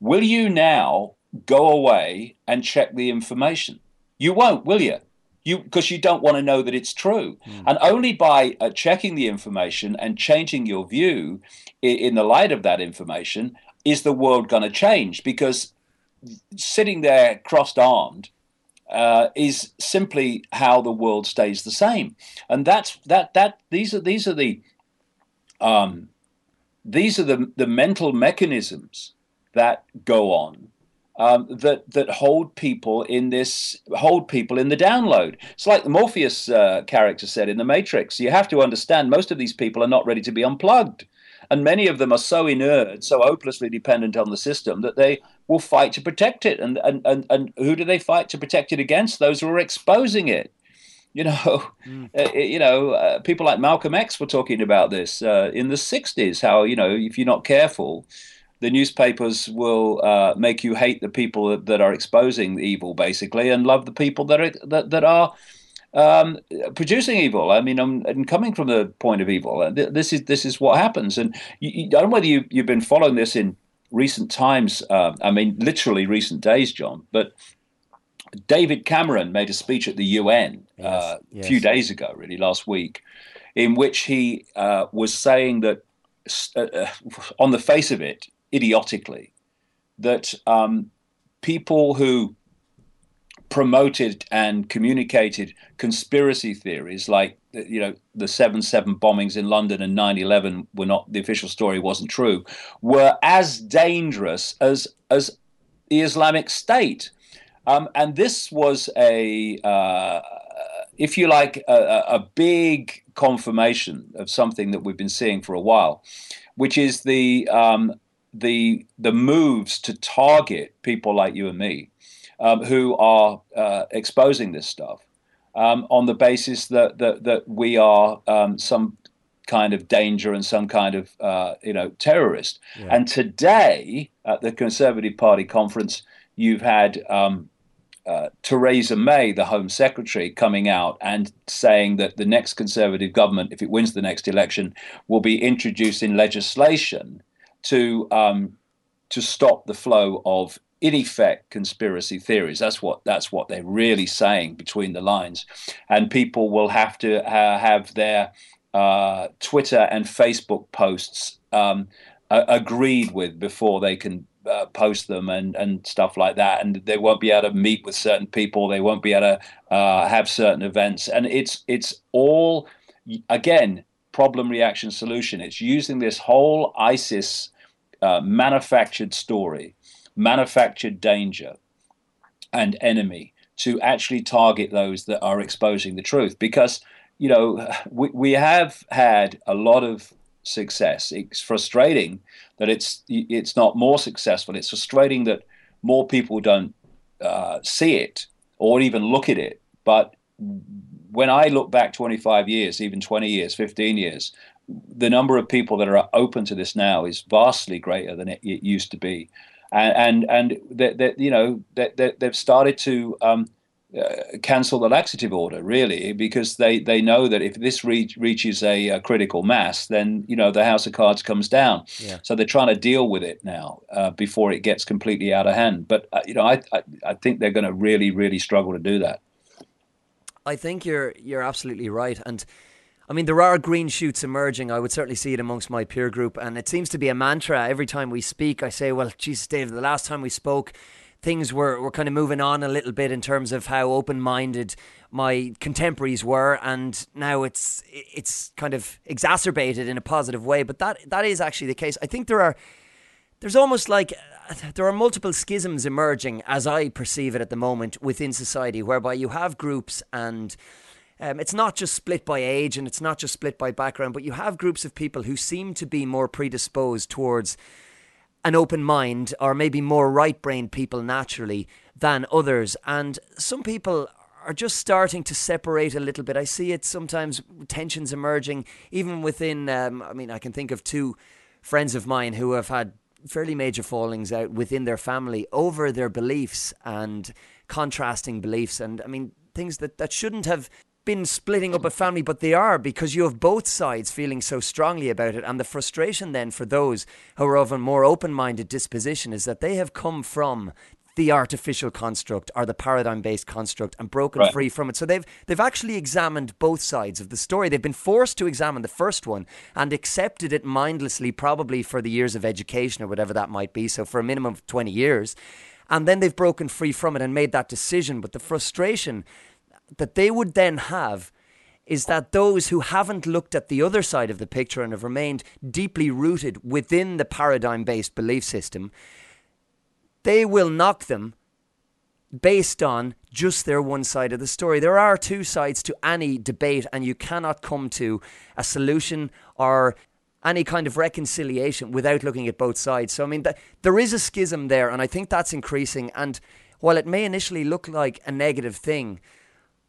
Will you now go away and check the information? You won't, will you? You because you don't want to know that it's true, mm. and only by uh, checking the information and changing your view in, in the light of that information is the world going to change. Because sitting there crossed armed uh, is simply how the world stays the same, and that's that that these are these are the um, these are the the mental mechanisms that go on um, that that hold people in this hold people in the download. It's like the Morpheus uh, character said in the Matrix. You have to understand most of these people are not ready to be unplugged. And many of them are so inert, so hopelessly dependent on the system that they will fight to protect it. And, and, and, and who do they fight to protect it against? Those who are exposing it. You know, mm. uh, you know, uh, people like Malcolm X were talking about this uh, in the '60s. How you know, if you're not careful, the newspapers will uh, make you hate the people that, that, are exposing the evil, basically, and love the people that are that, that are um, producing evil. I mean, I'm, I'm, coming from the point of evil. This is this is what happens. And you, you, I don't know whether you, you've been following this in recent times. Uh, I mean, literally recent days, John. But David Cameron made a speech at the UN yes, uh, yes. a few days ago, really last week, in which he uh, was saying that, uh, uh, on the face of it, idiotically, that um, people who promoted and communicated conspiracy theories like you know the 7-7 bombings in london and 9-11 were not the official story wasn't true were as dangerous as as the islamic state. Um, and this was a uh, if you like a, a big confirmation of something that we've been seeing for a while which is the um, the the moves to target people like you and me um, who are uh, exposing this stuff um, on the basis that that, that we are um, some kind of danger and some kind of uh, you know terrorist. Yeah. And today at the Conservative Party conference, you've had. Um, uh, Theresa May, the Home Secretary, coming out and saying that the next Conservative government, if it wins the next election, will be introducing legislation to um, to stop the flow of in effect conspiracy theories. That's what that's what they're really saying between the lines, and people will have to uh, have their uh, Twitter and Facebook posts um, agreed with before they can uh, post them and, and stuff like that. And they won't be able to meet with certain people. They won't be able to uh, have certain events. And it's it's all again problem reaction solution. It's using this whole ISIS uh, manufactured story manufactured danger and enemy to actually target those that are exposing the truth. Because you know we, we have had a lot of success. It's frustrating that it's it's not more successful. It's frustrating that more people don't uh, see it or even look at it. But when i look back 25 years even 20 years 15 years the number of people that are open to this now is vastly greater than it, it used to be and and and you know they, they've started to um, uh, cancel the laxative order really because they, they know that if this reach, reaches a, a, critical mass then you know the house of cards comes down. Yeah. so they're trying to deal with it now uh, before it gets completely out of hand. But uh, you know I, I, I think they're going to really really struggle to do that. I think you're you're absolutely right. And I mean, there are green shoots emerging. I would certainly see it amongst my peer group, and it seems to be a mantra every time we speak. I say, "Well, Jesus, Dave, the last time we spoke, things were were kind of moving on a little bit in terms of how open minded my contemporaries were, and now it's it's kind of exacerbated in a positive way. But that that is actually the case. I think there are there's almost like there are multiple schisms emerging, as I perceive it at the moment, within society, whereby you have groups and. Um, it's not just split by age and it's not just split by background, but you have groups of people who seem to be more predisposed towards an open mind or maybe more right brained people naturally than others. And some people are just starting to separate a little bit. I see it sometimes tensions emerging, even within. Um, I mean, I can think of two friends of mine who have had fairly major fallings out within their family over their beliefs and contrasting beliefs. And I mean, things that, that shouldn't have been splitting up a family, but they are because you have both sides feeling so strongly about it. And the frustration then for those who are of a more open minded disposition is that they have come from the artificial construct or the paradigm based construct and broken right. free from it. So they've they've actually examined both sides of the story. They've been forced to examine the first one and accepted it mindlessly, probably for the years of education or whatever that might be. So for a minimum of twenty years. And then they've broken free from it and made that decision. But the frustration that they would then have is that those who haven't looked at the other side of the picture and have remained deeply rooted within the paradigm based belief system, they will knock them based on just their one side of the story. There are two sides to any debate, and you cannot come to a solution or any kind of reconciliation without looking at both sides. So, I mean, th- there is a schism there, and I think that's increasing. And while it may initially look like a negative thing,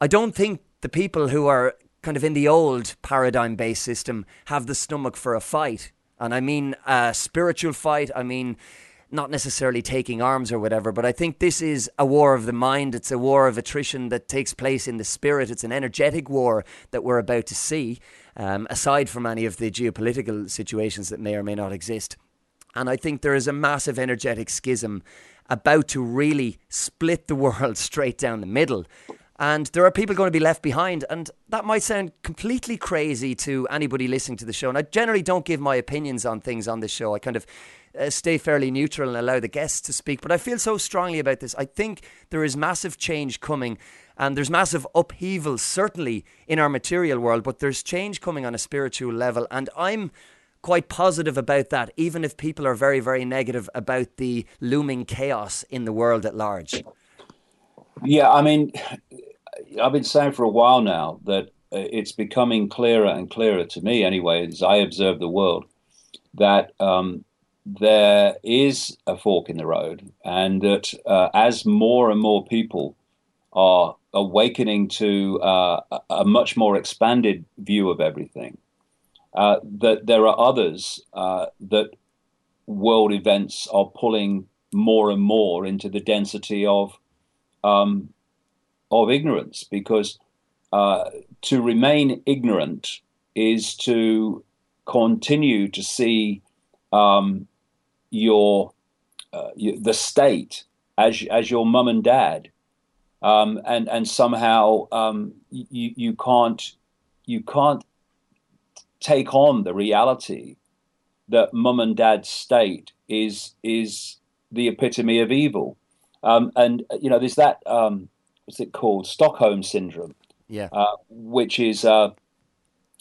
I don't think the people who are kind of in the old paradigm based system have the stomach for a fight. And I mean a spiritual fight. I mean, not necessarily taking arms or whatever, but I think this is a war of the mind. It's a war of attrition that takes place in the spirit. It's an energetic war that we're about to see, um, aside from any of the geopolitical situations that may or may not exist. And I think there is a massive energetic schism about to really split the world straight down the middle and there are people going to be left behind. And that might sound completely crazy to anybody listening to the show. And I generally don't give my opinions on things on the show. I kind of uh, stay fairly neutral and allow the guests to speak. But I feel so strongly about this. I think there is massive change coming. And there's massive upheaval, certainly in our material world, but there's change coming on a spiritual level. And I'm quite positive about that, even if people are very, very negative about the looming chaos in the world at large. Yeah, I mean, I've been saying for a while now that uh, it's becoming clearer and clearer to me, anyway, as I observe the world, that um, there is a fork in the road, and that uh, as more and more people are awakening to uh, a much more expanded view of everything, uh, that there are others uh, that world events are pulling more and more into the density of um, of ignorance because uh, to remain ignorant is to continue to see um, your, uh, the state as as your mum and dad, um, and and somehow um, you you can't you can't take on the reality that mum and dad's state is is the epitome of evil, um, and you know there's that um, what's it called? Stockholm syndrome. Yeah. Uh, which is uh,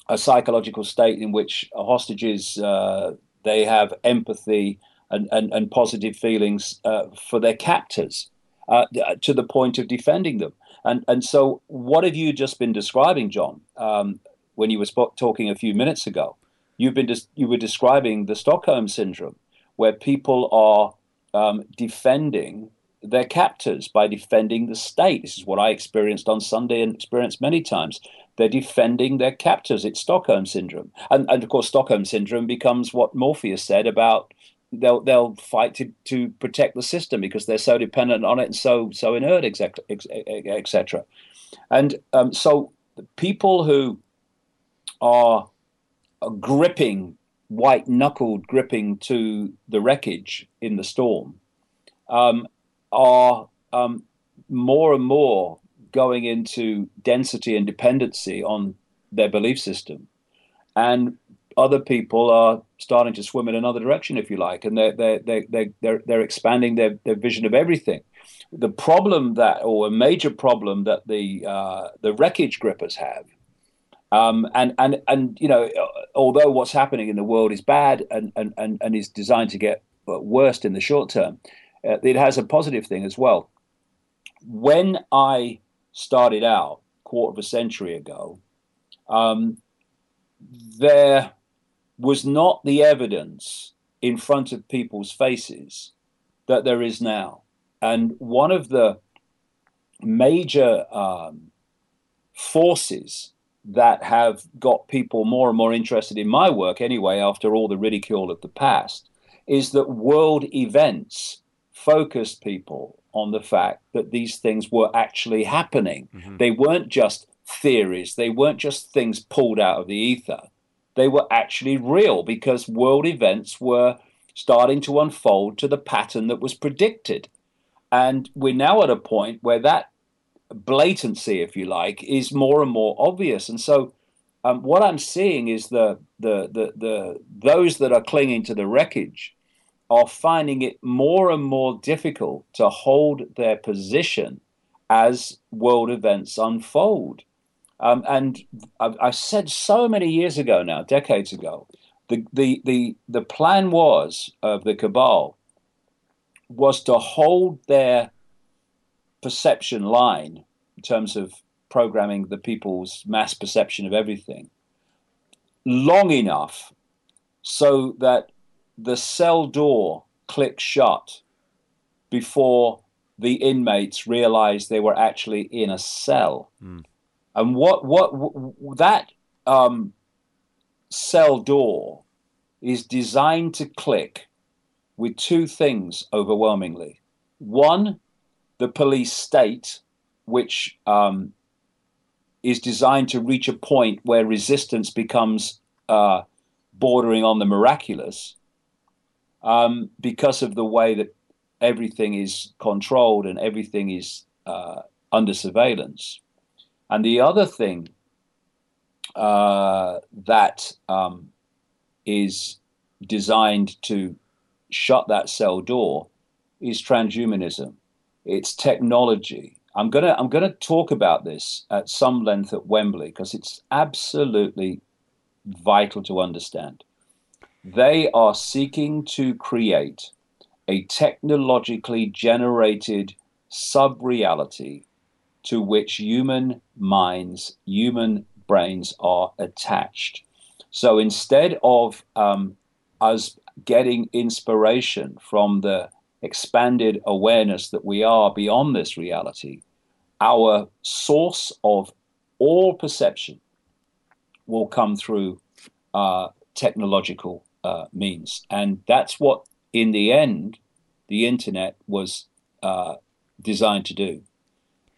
a psychological state in which hostages uh, they have empathy and, and, and positive feelings uh, for their captors uh, to the point of defending them. And and so, what have you just been describing, John? Um, when you were sp- talking a few minutes ago, you've been des- you were describing the Stockholm syndrome, where people are um, defending their captors by defending the state. This is what I experienced on Sunday and experienced many times. They're defending their captors. It's Stockholm syndrome, and, and of course, Stockholm syndrome becomes what Morpheus said about they'll they'll fight to, to protect the system because they're so dependent on it and so so inert, etc. And um, so people who are gripping white knuckled gripping to the wreckage in the storm um, are um, more and more going into density and dependency on their belief system. And other people are starting to swim in another direction, if you like, and they're, they're, they're, they're, they're expanding their, their vision of everything. The problem that, or a major problem that the, uh, the wreckage grippers have, um, and, and, and, you know, although what's happening in the world is bad and, and, and, and is designed to get but worst in the short term, uh, it has a positive thing as well. When I started out quarter of a century ago, um, there was not the evidence in front of people's faces that there is now. And one of the major um, forces that have got people more and more interested in my work anyway, after all the ridicule of the past, is that world events focused people on the fact that these things were actually happening. Mm-hmm. They weren't just theories, they weren't just things pulled out of the ether. They were actually real because world events were starting to unfold to the pattern that was predicted. And we're now at a point where that blatancy, if you like, is more and more obvious. And so, um, what I'm seeing is the, the the the those that are clinging to the wreckage are finding it more and more difficult to hold their position as world events unfold. Um, and I, I said so many years ago now, decades ago, the, the, the, the plan was of the cabal was to hold their perception line in terms of programming the people's mass perception of everything long enough so that the cell door clicked shut before the inmates realized they were actually in a cell. Mm. And what what w- that um, cell door is designed to click with two things overwhelmingly. One, the police state, which um, is designed to reach a point where resistance becomes uh, bordering on the miraculous um, because of the way that everything is controlled and everything is uh, under surveillance. And the other thing uh, that um, is designed to shut that cell door is transhumanism. It's technology. I'm gonna I'm gonna talk about this at some length at Wembley because it's absolutely vital to understand. They are seeking to create a technologically generated sub reality to which human minds, human brains are attached. So instead of um, us getting inspiration from the expanded awareness that we are beyond this reality, our source of all perception will come through uh, technological uh, means. And that's what, in the end, the internet was uh, designed to do.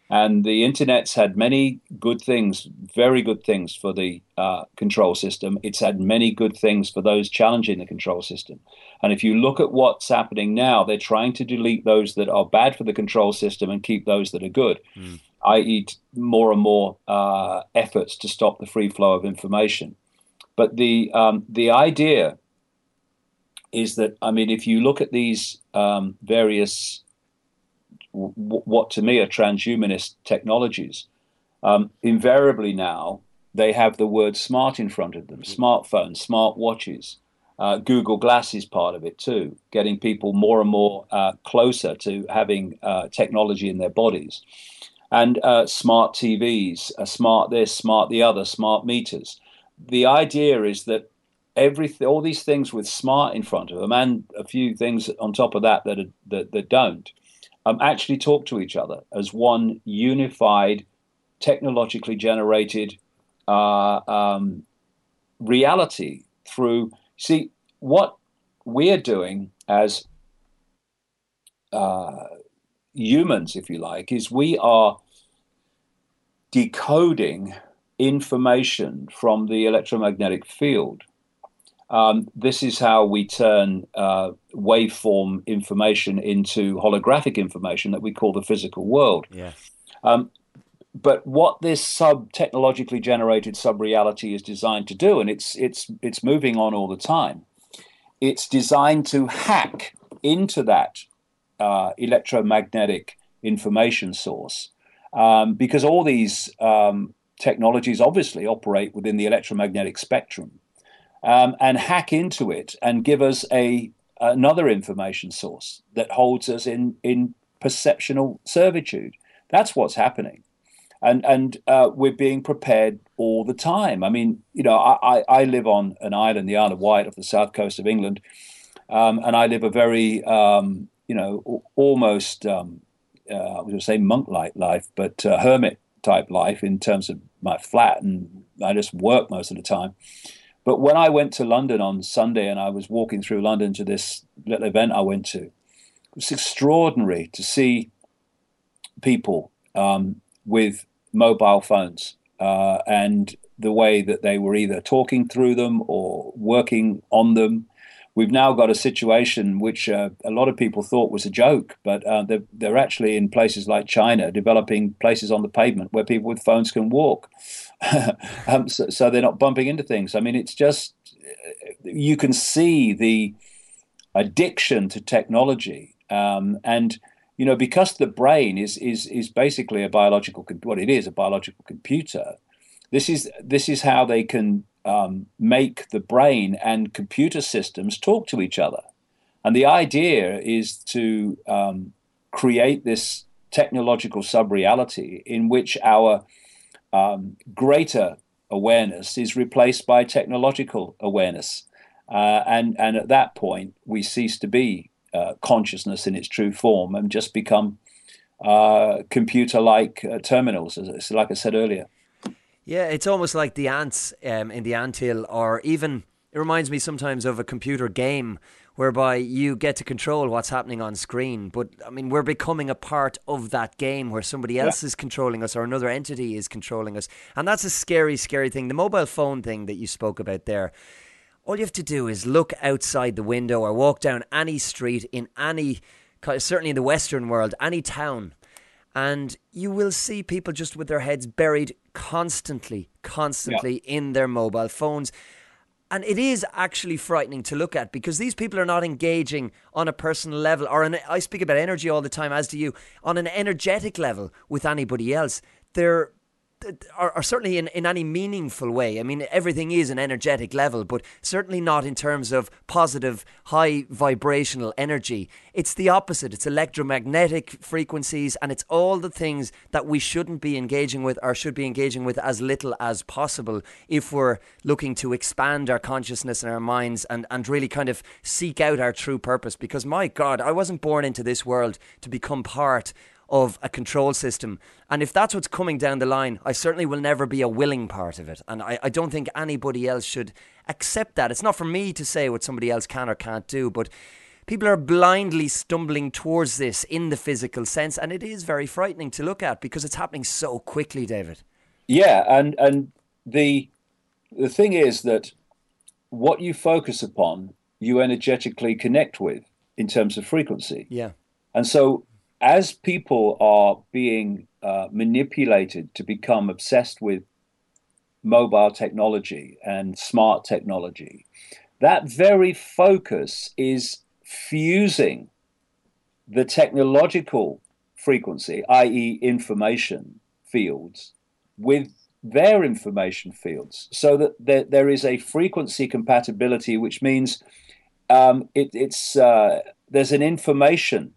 And the internet's had many good things, very good things for the uh, control system. It's had many good things for those challenging the control system. And if you look at what's happening now, they're trying to delete those that are bad for the control system and keep those that are good, mm. i.e., more and more uh, efforts to stop the free flow of information. But the um, the idea is that I mean, if you look at these um, various w- what to me are transhumanist technologies, um, invariably now they have the word smart in front of them. Mm-hmm. Smartphones, smart watches. Uh, Google Glass is part of it too, getting people more and more uh, closer to having uh, technology in their bodies. And uh, smart TVs, smart this, smart the other, smart meters. The idea is that everything, all these things with smart in front of them, and a few things on top of that that are, that, that don't, um, actually talk to each other as one unified, technologically generated uh, um, reality. Through see what we're doing as uh, humans, if you like, is we are decoding information from the electromagnetic field um, this is how we turn uh, waveform information into holographic information that we call the physical world. Um, but what this sub technologically generated sub reality is designed to do, and it's it's it's moving on all the time. It's designed to hack into that uh, electromagnetic information source um, because all these um, technologies obviously operate within the electromagnetic spectrum um, and hack into it and give us a another information source that holds us in in perceptional servitude. That's what's happening, and and uh, we're being prepared all the time. I mean, you know, I, I live on an island, the Isle of Wight, off the south coast of England, um, and I live a very um, you know almost um, uh, I was going to say monk-like life, but uh, hermit type life in terms of my flat, and I just work most of the time. But when I went to London on Sunday and I was walking through London to this little event I went to, it was extraordinary to see people um, with mobile phones uh, and the way that they were either talking through them or working on them we've now got a situation which uh, a lot of people thought was a joke, but uh, they're, they're, actually in places like China developing places on the pavement where people with phones can walk. um, so, so, they're not bumping into things. I mean, it's just, you can see the addiction to technology. Um, and, you know, because the brain is, is, is basically a biological, what it is, a biological computer. This is this is how they can um, make the brain and computer systems talk to each other. And the idea is to um, create this technological sub reality in which our um, greater awareness is replaced by technological awareness. Uh, and, and at that point, we cease to be uh, consciousness in its true form and just become uh, computer like uh, terminals, as, like I said earlier. Yeah, it's almost like the ants um, in the anthill, or even it reminds me sometimes of a computer game whereby you get to control what's happening on screen. But I mean, we're becoming a part of that game where somebody else yeah. is controlling us or another entity is controlling us. And that's a scary, scary thing. The mobile phone thing that you spoke about there. All you have to do is look outside the window or walk down any street in any, certainly in the Western world, any town, and you will see people just with their heads buried constantly, constantly yeah. in their mobile phones. And it is actually frightening to look at because these people are not engaging on a personal level, or an, I speak about energy all the time, as do you, on an energetic level with anybody else. They're are, certainly in, in any meaningful way. I mean, everything is an energetic level, but certainly not in terms of positive, high vibrational energy. It's the opposite. It's electromagnetic frequencies, and it's all the things that we shouldn't be engaging with or should be engaging with as little as possible if we're looking to expand our consciousness and our minds and, and really kind of seek out our true purpose. Because, my God, I wasn't born into this world to become part of a control system. And if that's what's coming down the line, I certainly will never be a willing part of it. And I, I don't think anybody else should accept that. It's not for me to say what somebody else can or can't do, but people are blindly stumbling towards this in the physical sense. And it is very frightening to look at because it's happening so quickly, David. Yeah. And, and the, the thing is that what you focus upon, you energetically connect with in terms of frequency. Yeah. And so as people are being uh, manipulated to become obsessed with mobile technology and smart technology, that very focus is fusing the technological frequency, i.e., information fields, with their information fields, so that there, there is a frequency compatibility, which means um, it, it's uh, there's an information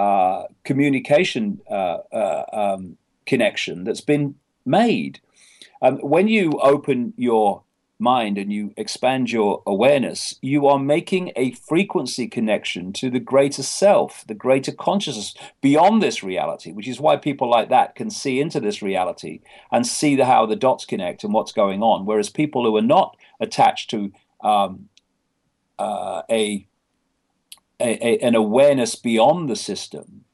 uh, communication uh, uh, um, connection that's been made. Um, when you open your mind and you expand your awareness, you are making a frequency connection to the greater self, the greater consciousness beyond this reality, which is why people like that can see into this reality and see the, how the dots connect and what's going on. Whereas people who are not attached to um, uh, a a, a, an awareness beyond the system,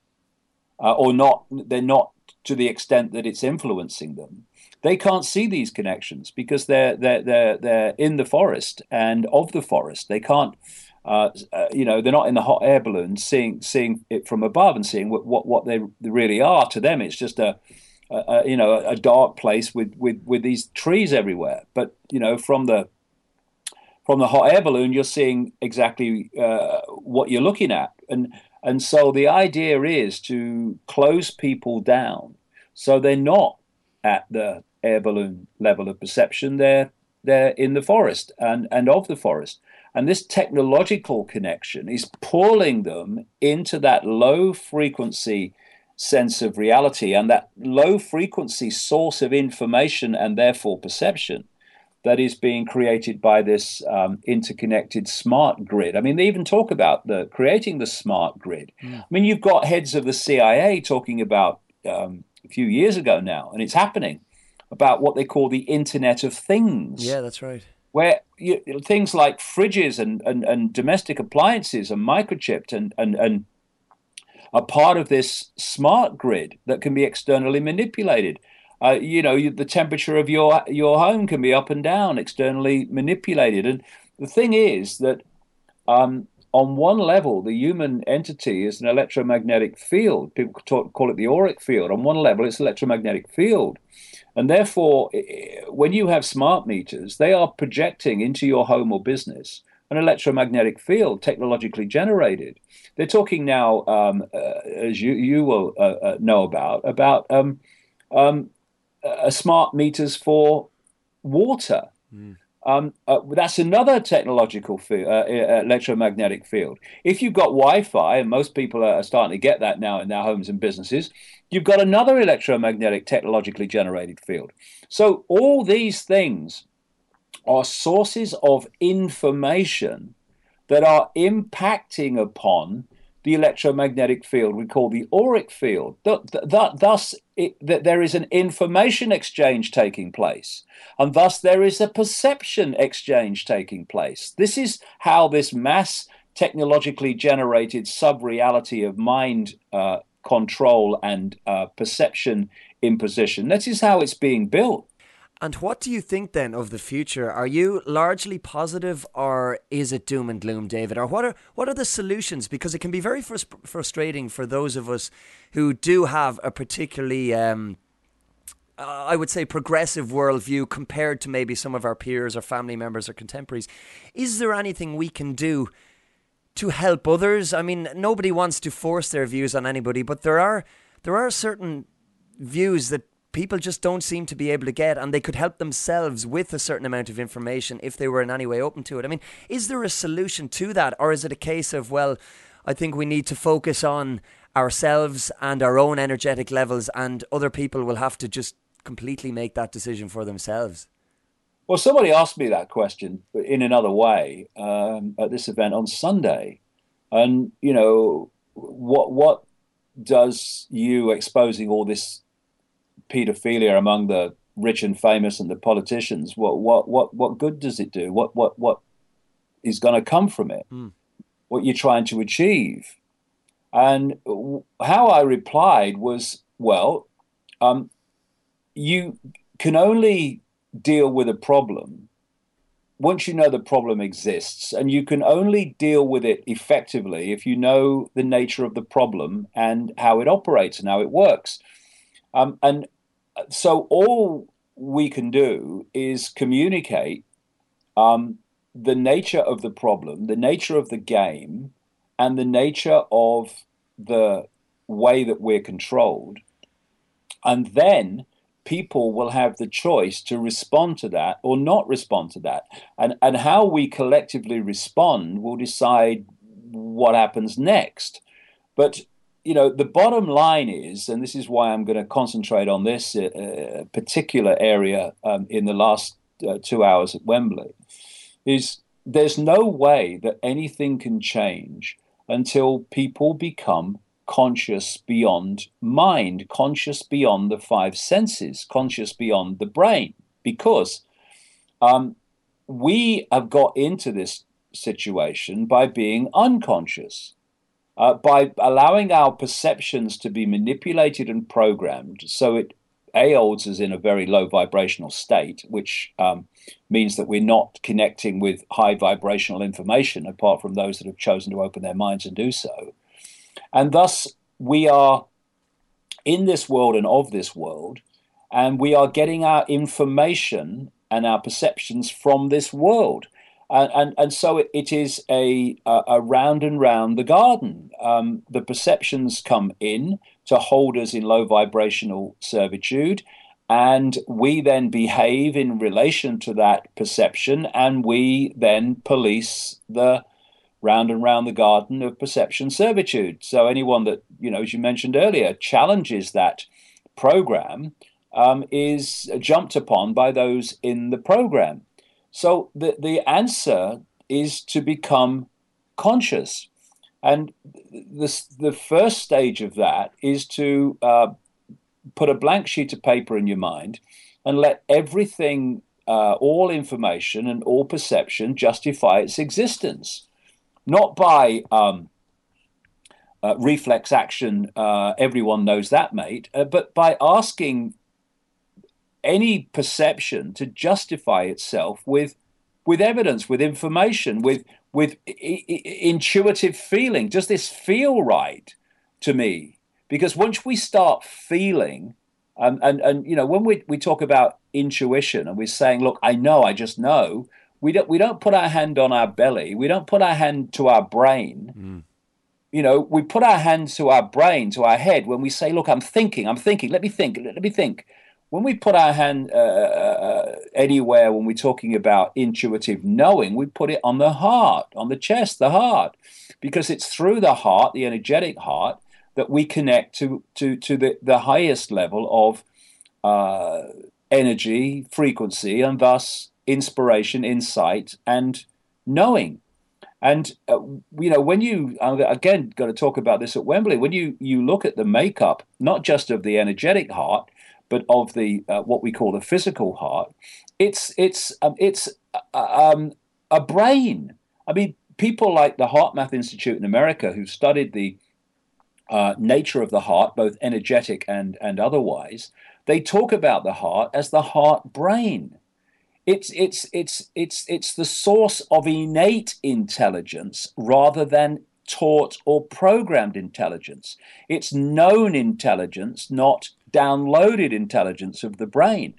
uh, or not, they're not to the extent that it's influencing them. They can't see these connections because they're they're they're they're in the forest and of the forest. They can't. Uh, uh, you know, they're not in the hot air balloon seeing seeing it from above and seeing what what, what they really are. To them, it's just a, a, a you know a dark place with, with with these trees everywhere. But you know, from the from the hot air balloon, you're seeing exactly uh, what you're looking at. And, and so the idea is to close people down so they're not at the air balloon level of perception. They're, they're in the forest and, and of the forest. And this technological connection is pulling them into that low frequency sense of reality and that low frequency source of information and therefore perception that is being created by this um, interconnected smart grid. I mean, they even talk about the creating the smart grid. Mm. I mean, you've got heads of the CIA talking about um, a few years ago now, and it's happening about what they call the Internet of Things. Yeah, that's right. Where you, things like fridges and, and, and domestic appliances are microchipped and, and, and are part of this smart grid that can be externally manipulated. Uh, you know, the temperature of your your home can be up and down, externally manipulated. And the thing is that um, on one level, the human entity is an electromagnetic field. People talk, call it the auric field. On one level, it's electromagnetic field. And therefore, when you have smart meters, they are projecting into your home or business an electromagnetic field technologically generated. They're talking now, um, uh, as you, you will uh, uh, know about, about um, um, smart meters for water. Mm. Um, uh, that's another technological field, uh, electromagnetic field. If you've got Wi-Fi, and most people are starting to get that now in their homes and businesses, you've got another electromagnetic technologically generated field. So all these things are sources of information that are impacting upon the electromagnetic field we call the auric field. that Thus, it, there is an information exchange taking place, and thus there is a perception exchange taking place. This is how this mass technologically generated sub reality of mind uh, control and uh, perception imposition. This is how it's being built. And what do you think then of the future? Are you largely positive, or is it doom and gloom, David? Or what are what are the solutions? Because it can be very frus- frustrating for those of us who do have a particularly, um, I would say, progressive worldview compared to maybe some of our peers or family members or contemporaries. Is there anything we can do to help others? I mean, nobody wants to force their views on anybody, but there are there are certain views that people just don't seem to be able to get, and they could help themselves with a certain amount of information if they were in any way open to it. I mean, is there a solution to that, or is it a case of, well, I think we need to focus on ourselves and our own energetic levels, and other people will have to just completely make that decision for themselves? Well, somebody asked me that question in another way um, at this event on Sunday, and you know, what what does you exposing all this paedophilia among the rich and famous and the politicians, what what what what good does it do? What what what is going to come from it? Mm. What you're trying to achieve? And how I replied was, well, um, you can only deal with a problem once you know the problem exists, and you can only deal with it effectively if you know the nature of the problem and how it operates and how it works. Um, and so all we can do is communicate um, the nature of the problem, the nature of the game, and the nature of the way that we're controlled. And then people will have the choice to respond to that or not respond to that. And, and how we collectively respond will decide what happens next. But you know, the bottom line is, and this is why I'm going to concentrate on this uh, uh, particular area um, in the last uh, two hours at Wembley, is there's no way that anything can change until people become conscious beyond mind, conscious beyond the five senses, conscious beyond the brain, because um, we have got into this situation by being unconscious uh, by allowing our perceptions to be manipulated and programmed so it a holds us in a very low vibrational state, which um, means that we're not connecting with high vibrational information, apart from those that have chosen to open their minds and do so. And thus, we are in this world and of this world, and we are getting our information and our perceptions from this world and and, and so it, it is a, a, a round and round the garden. Um, the perceptions come in to hold us in low vibrational servitude, and we then behave in relation to that perception, and we then police the round and round the garden of perception servitude. So anyone that you know, as you mentioned earlier, challenges that program um, is jumped upon by those in the program. So the the answer is to become conscious, and the the first stage of that is to uh, put a blank sheet of paper in your mind and let everything, uh, all information and all perception justify its existence, not by um, uh, reflex action. Uh, everyone knows that, mate, uh, but by asking any perception to justify itself with with evidence, with information, with with I- I- intuitive feeling. Does this feel right to me? Because once we start feeling, um, and and you know, when we we talk about intuition and we're saying, look, I know, I just know. We don't we don't put our hand on our belly. We don't put our hand to our brain. Mm. You know, we put our hand to our brain, to our head when we say, look, I'm thinking, I'm thinking. Let me think. Let, let me think when we put our hand uh, uh, anywhere when we're talking about intuitive knowing, we put it on the heart, on the chest, the heart, because it's through the heart, the energetic heart, that we connect to to to the, the highest level of uh, energy, frequency, and thus inspiration, insight, and knowing. And uh, you know, when you again going to talk about this at Wembley, when you you look at the makeup, not just of the energetic heart, but of the uh, what we call the physical heart, it's it's um, it's uh, um, a brain. I mean, people like the HeartMath Institute in America, who studied the uh, nature of the heart, both energetic and and otherwise, they talk about the heart as the heart brain. It's it's it's it's it's the source of innate intelligence rather than taught or programmed intelligence. It's known intelligence, not downloaded intelligence of the brain.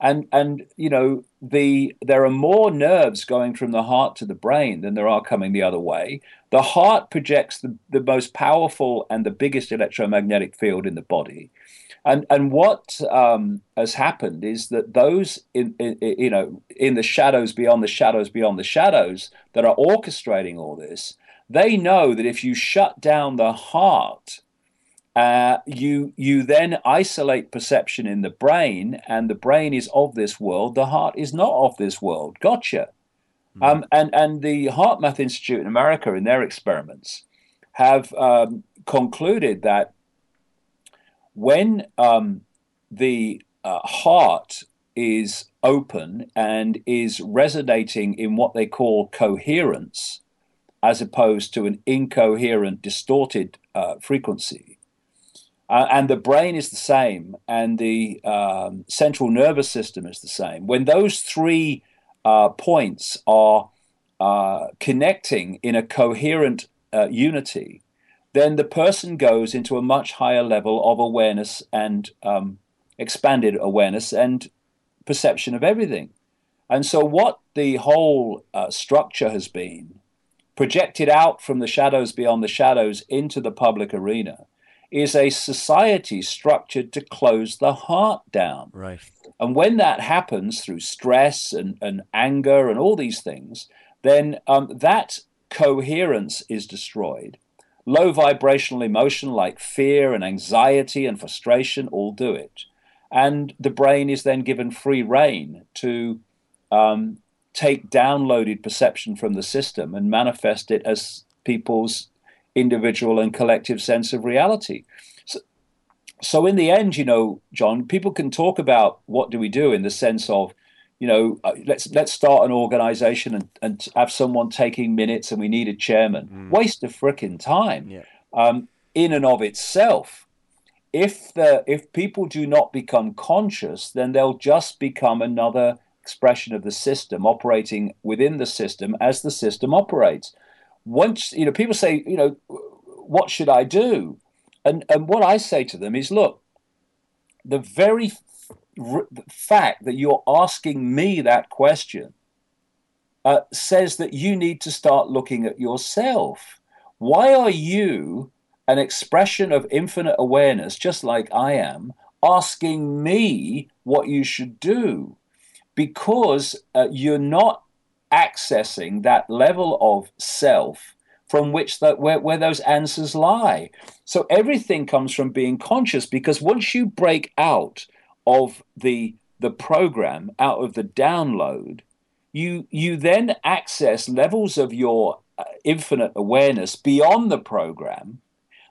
And, and you know the there are more nerves going from the heart to the brain than there are coming the other way. The heart projects the, the most powerful and the biggest electromagnetic field in the body, and and what um, has happened is that those in, in, you know in the shadows beyond the shadows beyond the shadows that are orchestrating all this, they know that if you shut down the heart, uh, you you then isolate perception in the brain, and the brain is of this world. The heart is not of this world. Gotcha. Mm. Um, and and the HeartMath Institute in America, in their experiments, have um, concluded that when um, the uh, heart is open and is resonating in what they call coherence, as opposed to an incoherent, distorted uh, frequency, uh, and the brain is the same, and the um, central nervous system is the same. When those three uh, points are uh, connecting in a coherent uh, unity, then the person goes into a much higher level of awareness and um, expanded awareness and perception of everything. And so, what the whole uh, structure has been projected out from the shadows beyond the shadows into the public arena is a society structured to close the heart down. Right. And when that happens through stress and, and anger and all these things, then um, that coherence is destroyed. Low vibrational emotion like fear and anxiety and frustration all do it. And the brain is then given free rein to um, take downloaded perception from the system and manifest it as people's individual and collective sense of reality. So, so in the end, you know, John, people can talk about what do we do in the sense of, you know, uh, let's let's start an organization and, and have someone taking minutes and we need a chairman. Mm. Waste of freaking time. Yeah. Um, in and of itself. If the if people do not become conscious, then they'll just become another expression of the system operating within the system as the system operates once you know people say you know what should i do? And and what i say to them is look the very f- fact that you're asking me that question uh, says that you need to start looking at yourself. Why are you an expression of infinite awareness just like i am asking me what you should do? Because uh, you're not accessing that level of self from which that where, where those answers lie. So everything comes from being conscious because once you break out of the the program out of the download you you then access levels of your uh, infinite awareness beyond the program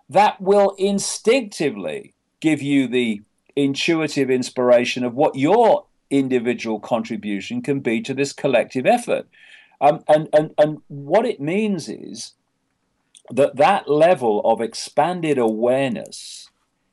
that will instinctively give you the intuitive inspiration of what your individual contribution can be to this collective effort. Um, and, and, and what it means is that that level of expanded awareness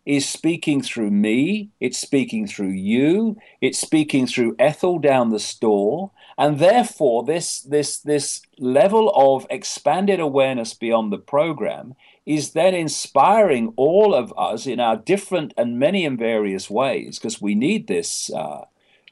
is speaking through me, it's speaking through you, it's speaking through Ethel down the store, and therefore this this this level of expanded awareness beyond the program is then inspiring all of us in our different and many and various ways because we need this uh,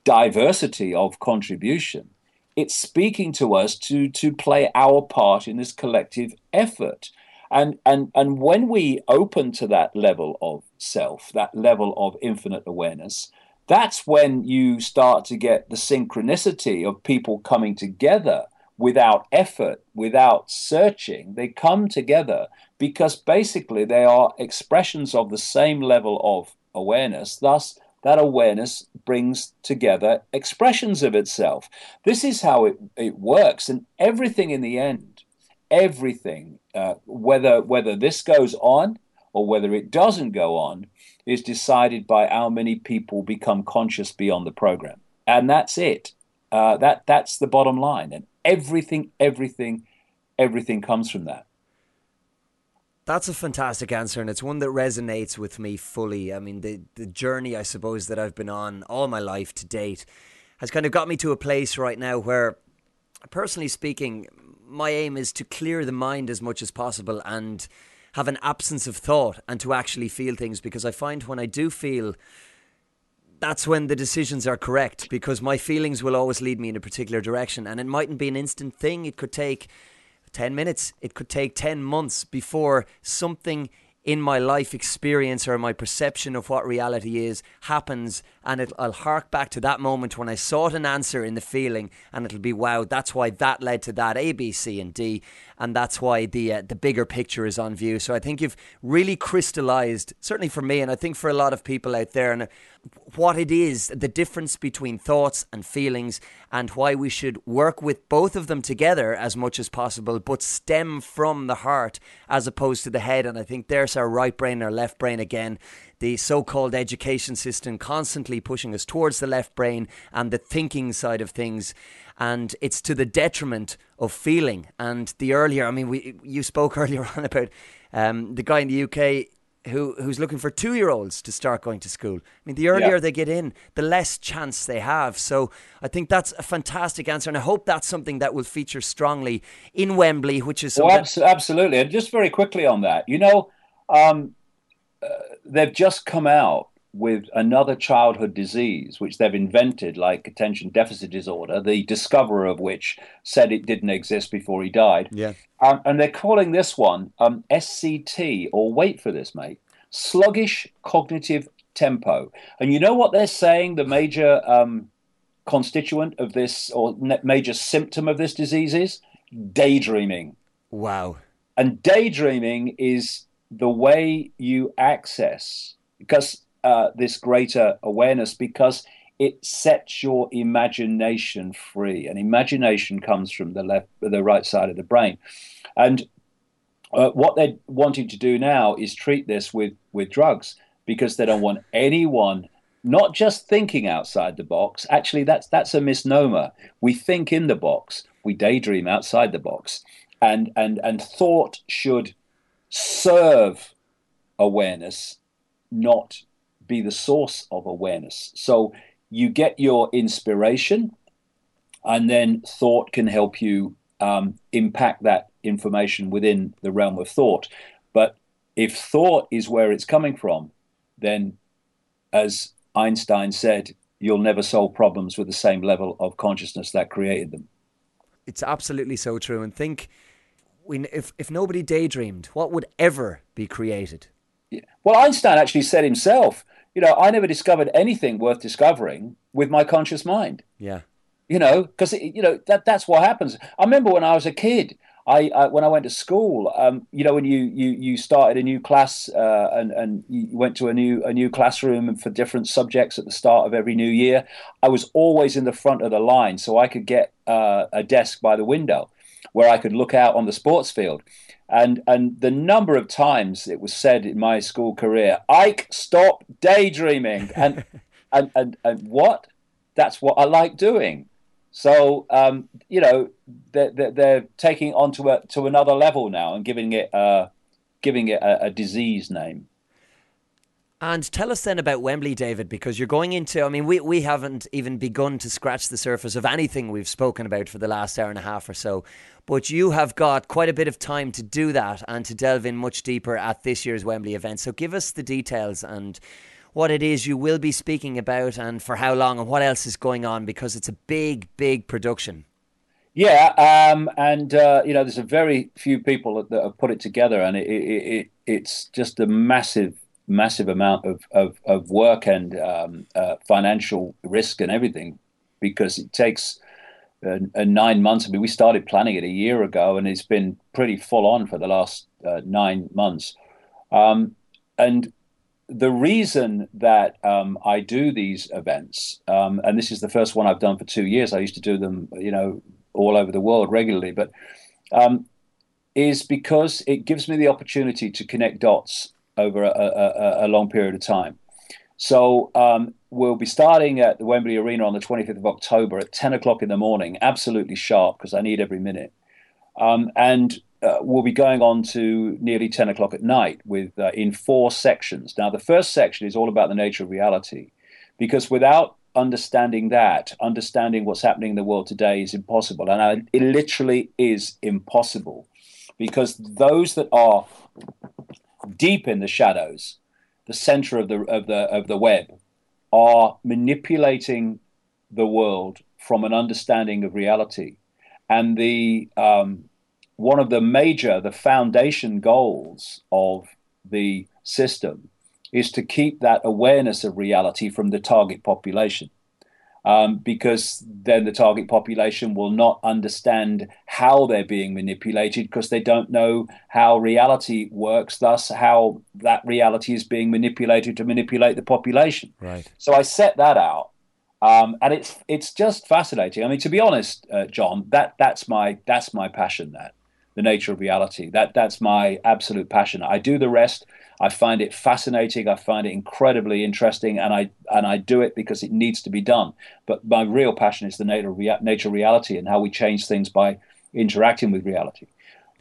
diversity of contribution. It's speaking to us to to play our part in this collective effort. And, and, and when we open to that level of self, that level of infinite awareness, that's when you start to get the synchronicity of people coming together without effort, without searching. They come together because basically they are expressions of the same level of awareness. Thus, that awareness brings together expressions of itself. This is how it, it works. And everything in the end, everything, uh, whether, whether this goes on or whether it doesn't go on, is decided by how many people become conscious beyond the program. And that's it. Uh, that, that's the bottom line. And everything, everything, everything comes from that. That's a fantastic answer, and it's one that resonates with me fully. I mean, the, the journey, I suppose, that I've been on all my life to date has kind of got me to a place right now where, personally speaking, my aim is to clear the mind as much as possible and have an absence of thought and to actually feel things because I find when I do feel that's when the decisions are correct because my feelings will always lead me in a particular direction and it mightn't be an instant thing it could take 10 minutes, it could take 10 months before something in my life experience or my perception of what reality is happens and it, I'll hark back to that moment when I sought an answer in the feeling and it'll be wow that's why that led to that A B C and D and that's why the uh, the bigger picture is on view so I think you've really crystallized certainly for me and I think for a lot of people out there and what it is, the difference between thoughts and feelings, and why we should work with both of them together as much as possible, but stem from the heart as opposed to the head. And I think there's our right brain, our left brain again. The so called education system constantly pushing us towards the left brain and the thinking side of things. And it's to the detriment of feeling. And the earlier, I mean, we you spoke earlier on about um, the guy in the UK who who's looking for two year olds to start going to school. I mean, the earlier yeah. they get in, the less chance they have. So I think that's a fantastic answer, and I hope that's something that will feature strongly in Wembley, which is well, absolutely. And just very quickly on that, you know, um, uh, they've just come out with another childhood disease, which they've invented, like attention deficit disorder, the discoverer of which said it didn't exist before he died. Yeah. Um, and they're calling this one um, SCT, or wait for this, mate, sluggish cognitive tempo. And you know what they're saying the major um, constituent of this, or major symptom of this disease is? Daydreaming. Wow. And daydreaming is the way you access, because uh, this greater awareness because it sets your imagination free, and imagination comes from the left, the right side of the brain, and uh, what they're wanting to do now is treat this with with drugs because they don't want anyone not just thinking outside the box. Actually, that's that's a misnomer. We think in the box, we daydream outside the box, and and and thought should serve awareness, not be the source of awareness. So you get your inspiration, and then thought can help you um, impact that information within the realm of thought. But if thought is where it's coming from, then, as Einstein said, you'll never solve problems with the same level of consciousness that created them. It's absolutely so true. And think, if if nobody daydreamed, what would ever be created? Yeah. Well, Einstein actually said himself you know, I never discovered anything worth discovering with my conscious mind. Yeah. You know, because you know that that's what happens. I remember when I was a kid. I, I, when I went to school, um, you know, when you you you started a new class uh, and and you went to a new a new classroom for different subjects at the start of every new year, I was always in the front of the line, so I could get uh, a desk by the window where I could look out on the sports field. And and the number of times it was said in my school career, Icke, stop daydreaming. And and, and and what? That's what I like doing. So um, you know they're, they're, taking it onto a, to another level now and giving it uh, giving it a, a disease name. And tell us then about Wembley, David, because you're going into. I mean, we, we haven't even begun to scratch the surface of anything we've spoken about for the last hour and a half or so. But you have got quite a bit of time to do that and to delve in much deeper at this year's Wembley event. So give us the details and what it is you will be speaking about and for how long and what else is going on because it's a big, big production. Yeah, um, and uh, you know, there's a very few people that, have put it together, and it, it, it, it's just a massive, massive amount of of, of work and um, uh, financial risk and everything, because it takes uh, nine months. I mean, we started planning it a year ago, and it's been pretty full on for the last uh, nine months. Um, and the reason that um, I do these events, um, and this is the first one I've done for two years. I used to do them, you know, all over the world regularly, but um, is because it gives me the opportunity to connect dots over a, a, a long period of time. So um, we'll be starting at the Wembley Arena on the 25th of October at 10 o'clock in the morning, absolutely sharp because I need every minute. Um, and uh, we'll be going on to nearly 10 o'clock at night with uh, in four sections. Now, the first section is all about the nature of reality, because without understanding that, understanding what's happening in the world today is impossible. And I, it literally is impossible because those that are deep in the shadows, the center of the, of the, of the web, are manipulating the world from an understanding of reality. And the, um, one of the major, the foundation goals of the system is to keep that awareness of reality from the target population. Um, because then the target population will not understand how they're being manipulated because they don't know how reality works, thus, how that reality is being manipulated to manipulate the population. Right. So I set that out. Um, and it's it's just fascinating. I mean, to be honest, uh, John, that that's my that's my passion. That the nature of reality. That that's my absolute passion. I do the rest. I find it fascinating. I find it incredibly interesting, and I and I do it because it needs to be done. But my real passion is the nature of, rea- nature reality and how we change things by interacting with reality.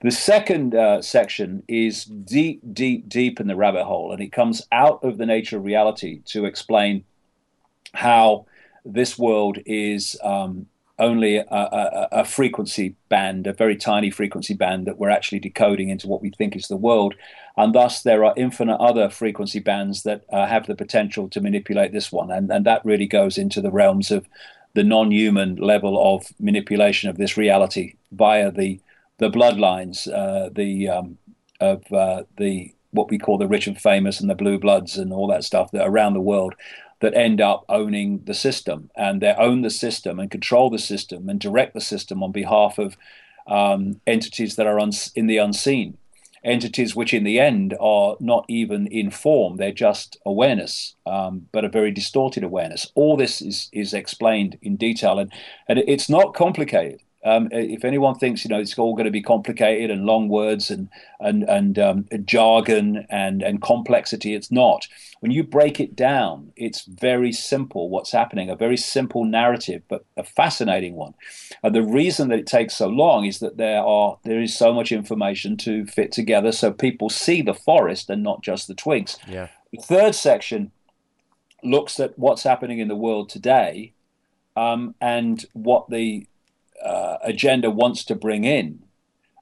The second uh, section is deep, deep, deep in the rabbit hole, and it comes out of the nature of reality to explain how this world is um, only a, a, a, frequency band, a very tiny frequency band that we're actually decoding into what we think is the world. And thus, there are infinite other frequency bands that uh, have the potential to manipulate this one. And, and that really goes into the realms of the non human level of manipulation of this reality via the, the bloodlines, uh, the, um, of uh, the what we call the rich and famous and the blue bloods and all that stuff that around the world that end up owning the system and they own the system and control the system and direct the system on behalf of um, entities that are in the unseen entities which in the end are not even in form. They're just awareness um, but a very distorted awareness. All this is is explained in detail and, and it's not complicated um, if anyone thinks you know it's all going to be complicated and long words and and and um, jargon and and complexity, it's not. When you break it down, it's very simple. What's happening? A very simple narrative, but a fascinating one. And the reason that it takes so long is that there are there is so much information to fit together, so people see the forest and not just the twigs. Yeah. The third section looks at what's happening in the world today um, and what the uh, agenda wants to bring in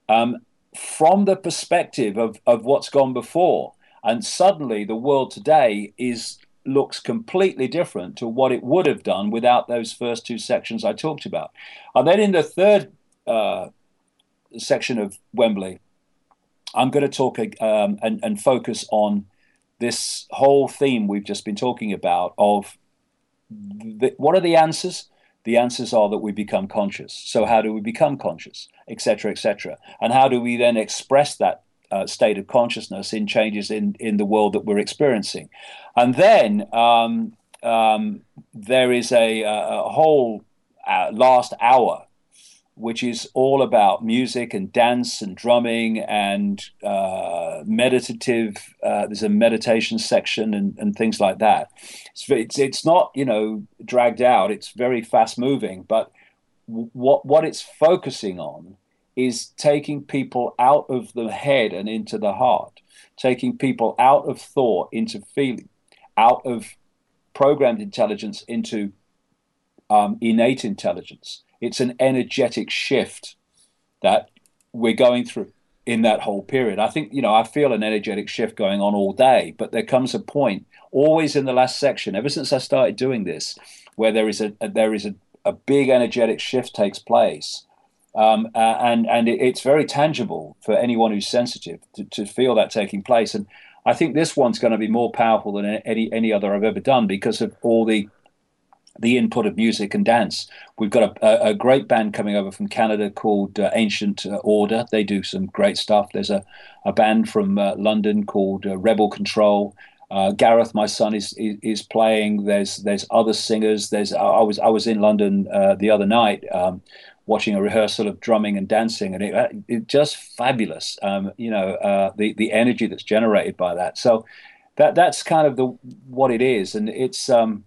um, from the perspective of, of what's gone before. And suddenly the world today is looks completely different to what it would have done without those first two sections I talked about. And then in the third uh, section of Wembley, I'm going to talk um, and, and, focus on this whole theme we've just been talking about of the, what are the answers? The answers are that we become conscious. So how do we become conscious, etc., etc., and how do we then express that uh, state of consciousness in changes in in the world that we're experiencing, and then um, um, there is a, a whole uh, last hour which is all about music and dance and drumming and uh, meditative. Uh, there's a meditation section and, and things like that. It's, it's, it's not you know dragged out. It's very fast moving, but what what it's focusing on is taking people out of the head and into the heart, taking people out of thought into feeling, out of programmed intelligence into um, innate intelligence it's an energetic shift that we're going through in that whole period. I think, you know, I feel an energetic shift going on all day, but there comes a point, always in the last section, ever since I started doing this, where there is a, a there is a, a big energetic shift takes place. Um, uh, and and it, it's very tangible for anyone who's sensitive to, to feel that taking place. And I think this one's going to be more powerful than any any other I've ever done because of all the the input of music and dance. We've got a, a great band coming over from Canada called uh, Ancient uh, Order. They do some great stuff. There's a, a band from uh, London called uh, Rebel Control. Uh, Gareth, my son, is, is, is playing. There's there's other singers. There's I was I was in London uh, the other night um, watching a rehearsal of drumming and dancing, and it it just fabulous. Um, you know the the energy that's generated by that. So that that's kind of the what it is, and it's. Um,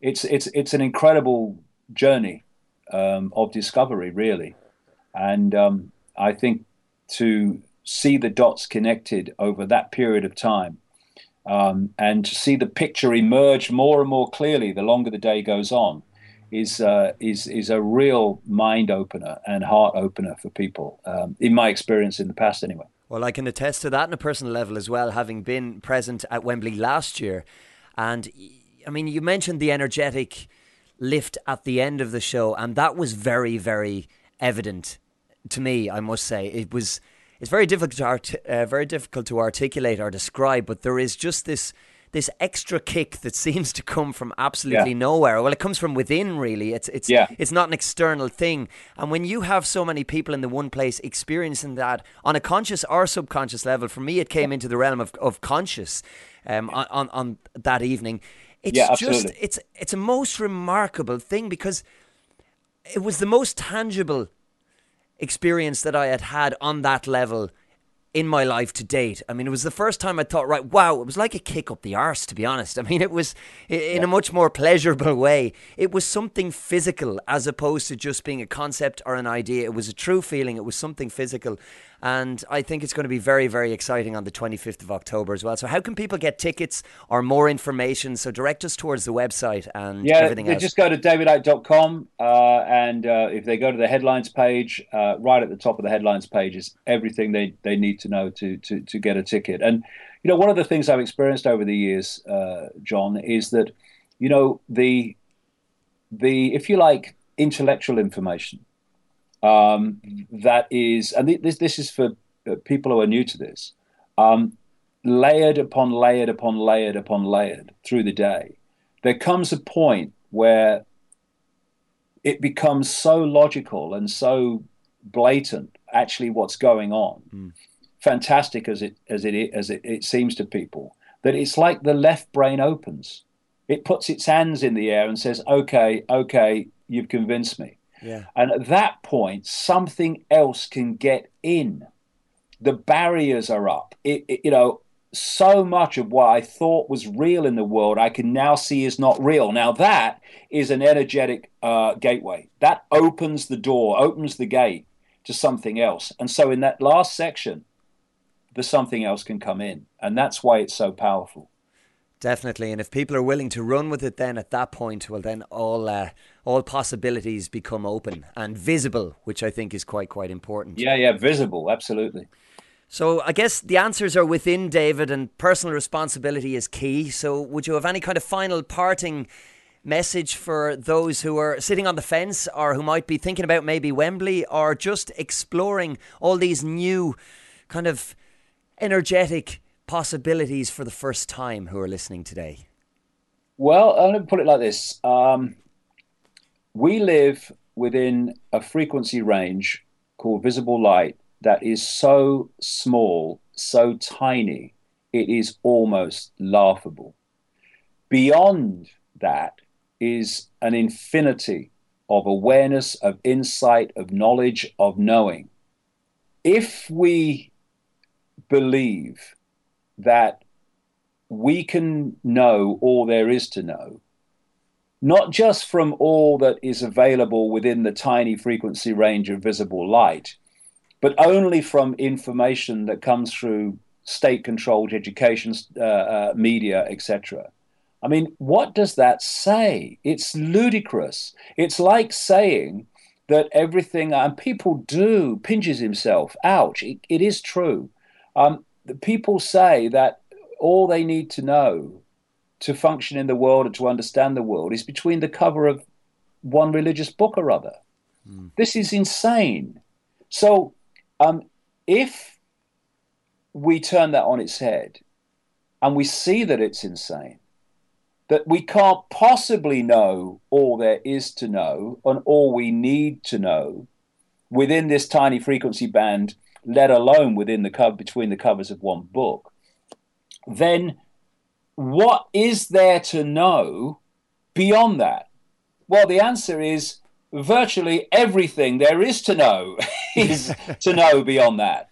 it's it's it's an incredible journey um, of discovery, really, and um, I think to see the dots connected over that period of time, um, and to see the picture emerge more and more clearly the longer the day goes on, is uh, is is a real mind opener and heart opener for people. Um, in my experience in the past, anyway. Well, I can attest to that on a personal level as well, having been present at Wembley last year, and I mean, you mentioned the energetic lift at the end of the show, and that was very, very evident to me. I must say, it was. It's very difficult to art- uh, very difficult to articulate or describe, but there is just this this extra kick that seems to come from absolutely yeah. nowhere. Well, it comes from within, really. It's it's yeah. it's not an external thing. And when you have so many people in the one place experiencing that on a conscious or subconscious level, for me, it came into the realm of of conscious um, on, on on that evening. It's yeah, just it's it's a most remarkable thing because it was the most tangible experience that I had had on that level in my life to date. I mean, it was the first time I thought, right, wow, it was like a kick up the arse, to be honest. I mean, it was in a much more pleasurable way. It was something physical as opposed to just being a concept or an idea. It was a true feeling, it was something physical. And I think it's going to be very, very exciting on the 25th of October as well. So, how can people get tickets or more information? So, direct us towards the website and yeah, everything they else. Just go to davidicke.com. Uh, and uh, if they go to the headlines page, uh, right at the top of the headlines page is everything they, they need to know to, to, to get a ticket. And, you know, one of the things I've experienced over the years, uh, John, is that, you know, the, the if you like, intellectual information um, that is, and this this is for uh, people who are new to this, um, layered upon layered upon layered upon layered through the day. There comes a point where it becomes so logical and so blatant, actually, what's going on. Mm. Fantastic as it as it as it, it seems to people, that it's like the left brain opens. It puts its hands in the air and says, "Okay, okay, you've convinced me." Yeah. And at that point, something else can get in. The barriers are up. It, it, you know, so much of what I thought was real in the world, I can now see is not real. Now, that is an energetic uh, gateway. That opens the door, opens the gate to something else. And so, in that last section, the something else can come in. And that's why it's so powerful. Definitely, and if people are willing to run with it, then at that point, well, then all uh, all possibilities become open and visible, which I think is quite quite important. Yeah, yeah, visible, absolutely. So I guess the answers are within David, and personal responsibility is key. So would you have any kind of final parting message for those who are sitting on the fence, or who might be thinking about maybe Wembley, or just exploring all these new kind of energetic possibilities for the first time who are listening today? Well, I'm going to put it like this. Um, we live within a frequency range called visible light that is so small, so tiny, it is almost laughable. Beyond that is an infinity of awareness, of insight, of knowledge, of knowing. If we believe that we can know all there is to know, not just from all that is available within the tiny frequency range of visible light, but only from information that comes through state controlled education, uh, uh, media, etc. I mean, what does that say? It's ludicrous. It's like saying that everything, and people do, pinches himself. Ouch. it, it is true. Um, people say that all they need to know to function in the world and to understand the world is between the cover of one religious book or other. Mm. This is insane. So, um, if we turn that on its head and we see that it's insane, that we can't possibly know all there is to know and all we need to know within this tiny frequency band, let alone within the cover between the covers of one book, then what is there to know beyond that? Well, the answer is virtually everything there is to know is to know beyond that.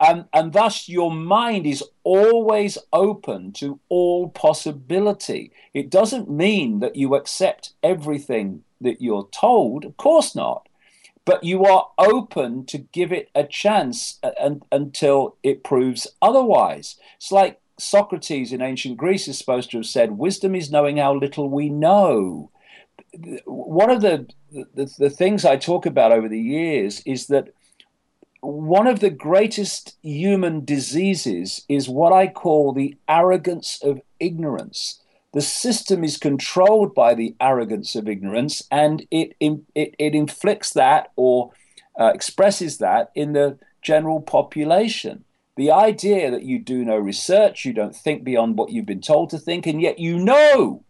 And, and thus, your mind is always open to all possibility. It doesn't mean that you accept everything that you're told, of course not. But you are open to give it a chance uh, and, until it proves otherwise. It's like Socrates in ancient Greece is supposed to have said, Wisdom is knowing how little we know. One of the, the, the things I talk about over the years is that one of the greatest human diseases is what I call the arrogance of ignorance. The system is controlled by the arrogance of ignorance, and it it, it inflicts that or uh, expresses that in the general population. The idea that you do no research, you don't think beyond what you've been told to think, and yet you know.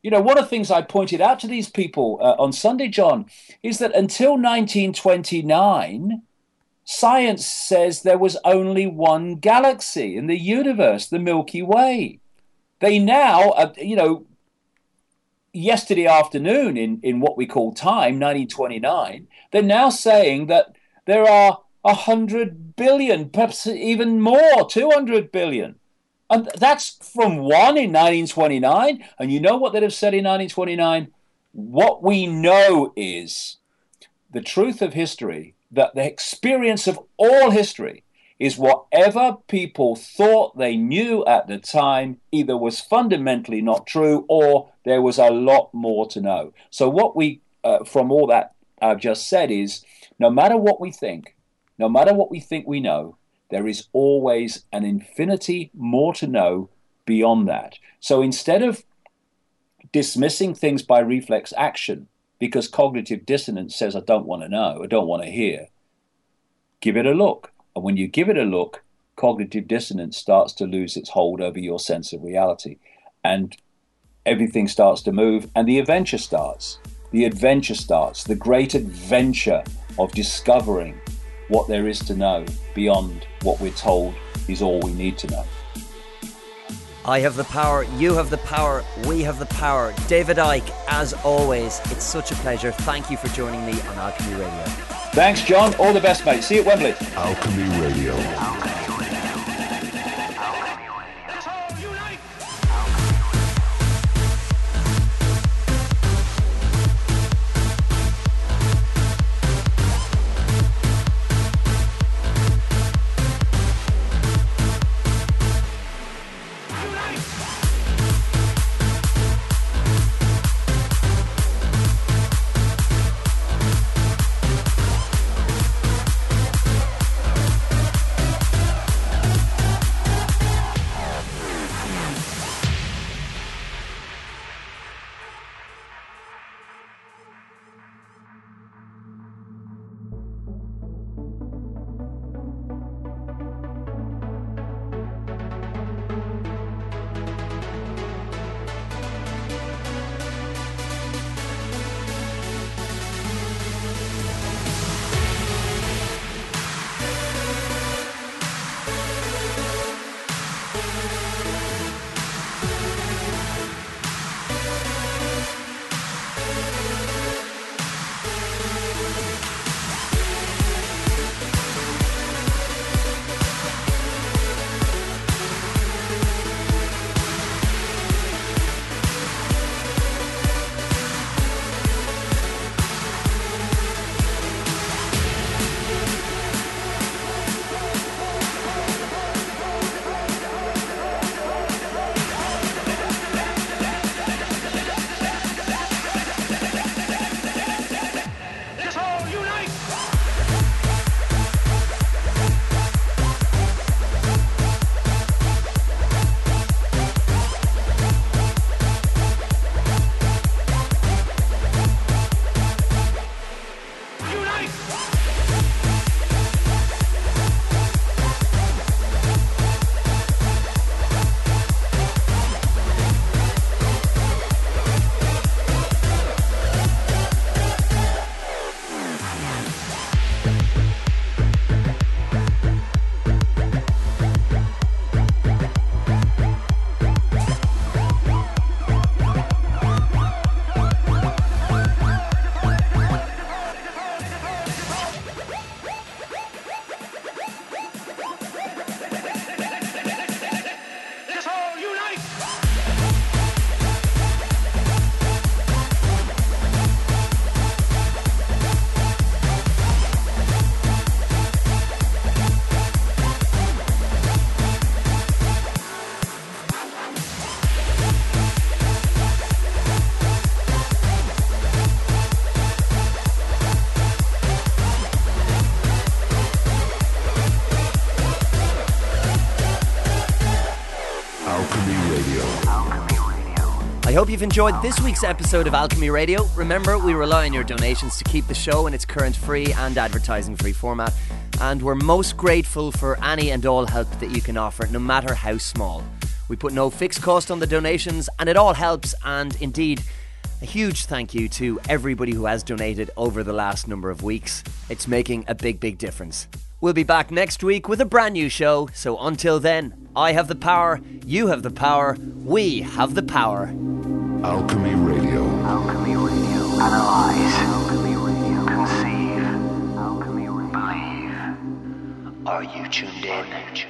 You know, one of the things I pointed out to these people uh, on Sunday, John, is that until 1929, Science says there was only one galaxy in the universe, the Milky Way. They now, uh, you know, yesterday afternoon in, in what we call time, 1929, they're now saying that there are 100 billion, perhaps even more, 200 billion. And that's from one in 1929. And you know what they'd have said in 1929? What we know is the truth of history that the experience of all history is whatever people thought they knew at the time either was fundamentally not true or there was a lot more to know. So, what we, uh, from all that I've just said, is no matter what we think, no matter what we think we know, there is always an infinity more to know beyond that. So, instead of dismissing things by reflex action, because cognitive dissonance says, I don't want to know, I don't want to hear. Give it a look. And when you give it a look, cognitive dissonance starts to lose its hold over your sense of reality. And everything starts to move, and the adventure starts. The adventure starts, the great adventure of discovering what there is to know beyond what we're told is all we need to know. I have the power, you have the power, we have the power. David Icke, as always, it's such a pleasure. Thank you for joining me on Alchemy Radio. Thanks, John. All the best, mate. See you at Wembley. Alchemy Radio. Hope you've enjoyed this week's episode of Alchemy Radio. Remember, we rely on your donations to keep the show in its current free and advertising free format, and we're most grateful for any and all help that you can offer, no matter how small. We put no fixed cost on the donations, and it all helps, and indeed, a huge thank you to everybody who has donated over the last number of weeks. It's making a big, big difference. We'll be back next week with a brand new show, so until then, I have the power, you have the power, we have the power. Alchemy Radio. Alchemy Radio. Analyze. Alchemy Radio. Conceive. Alchemy Radio. Believe. Are you tuned in? Are you tuned in? Are you tuned in?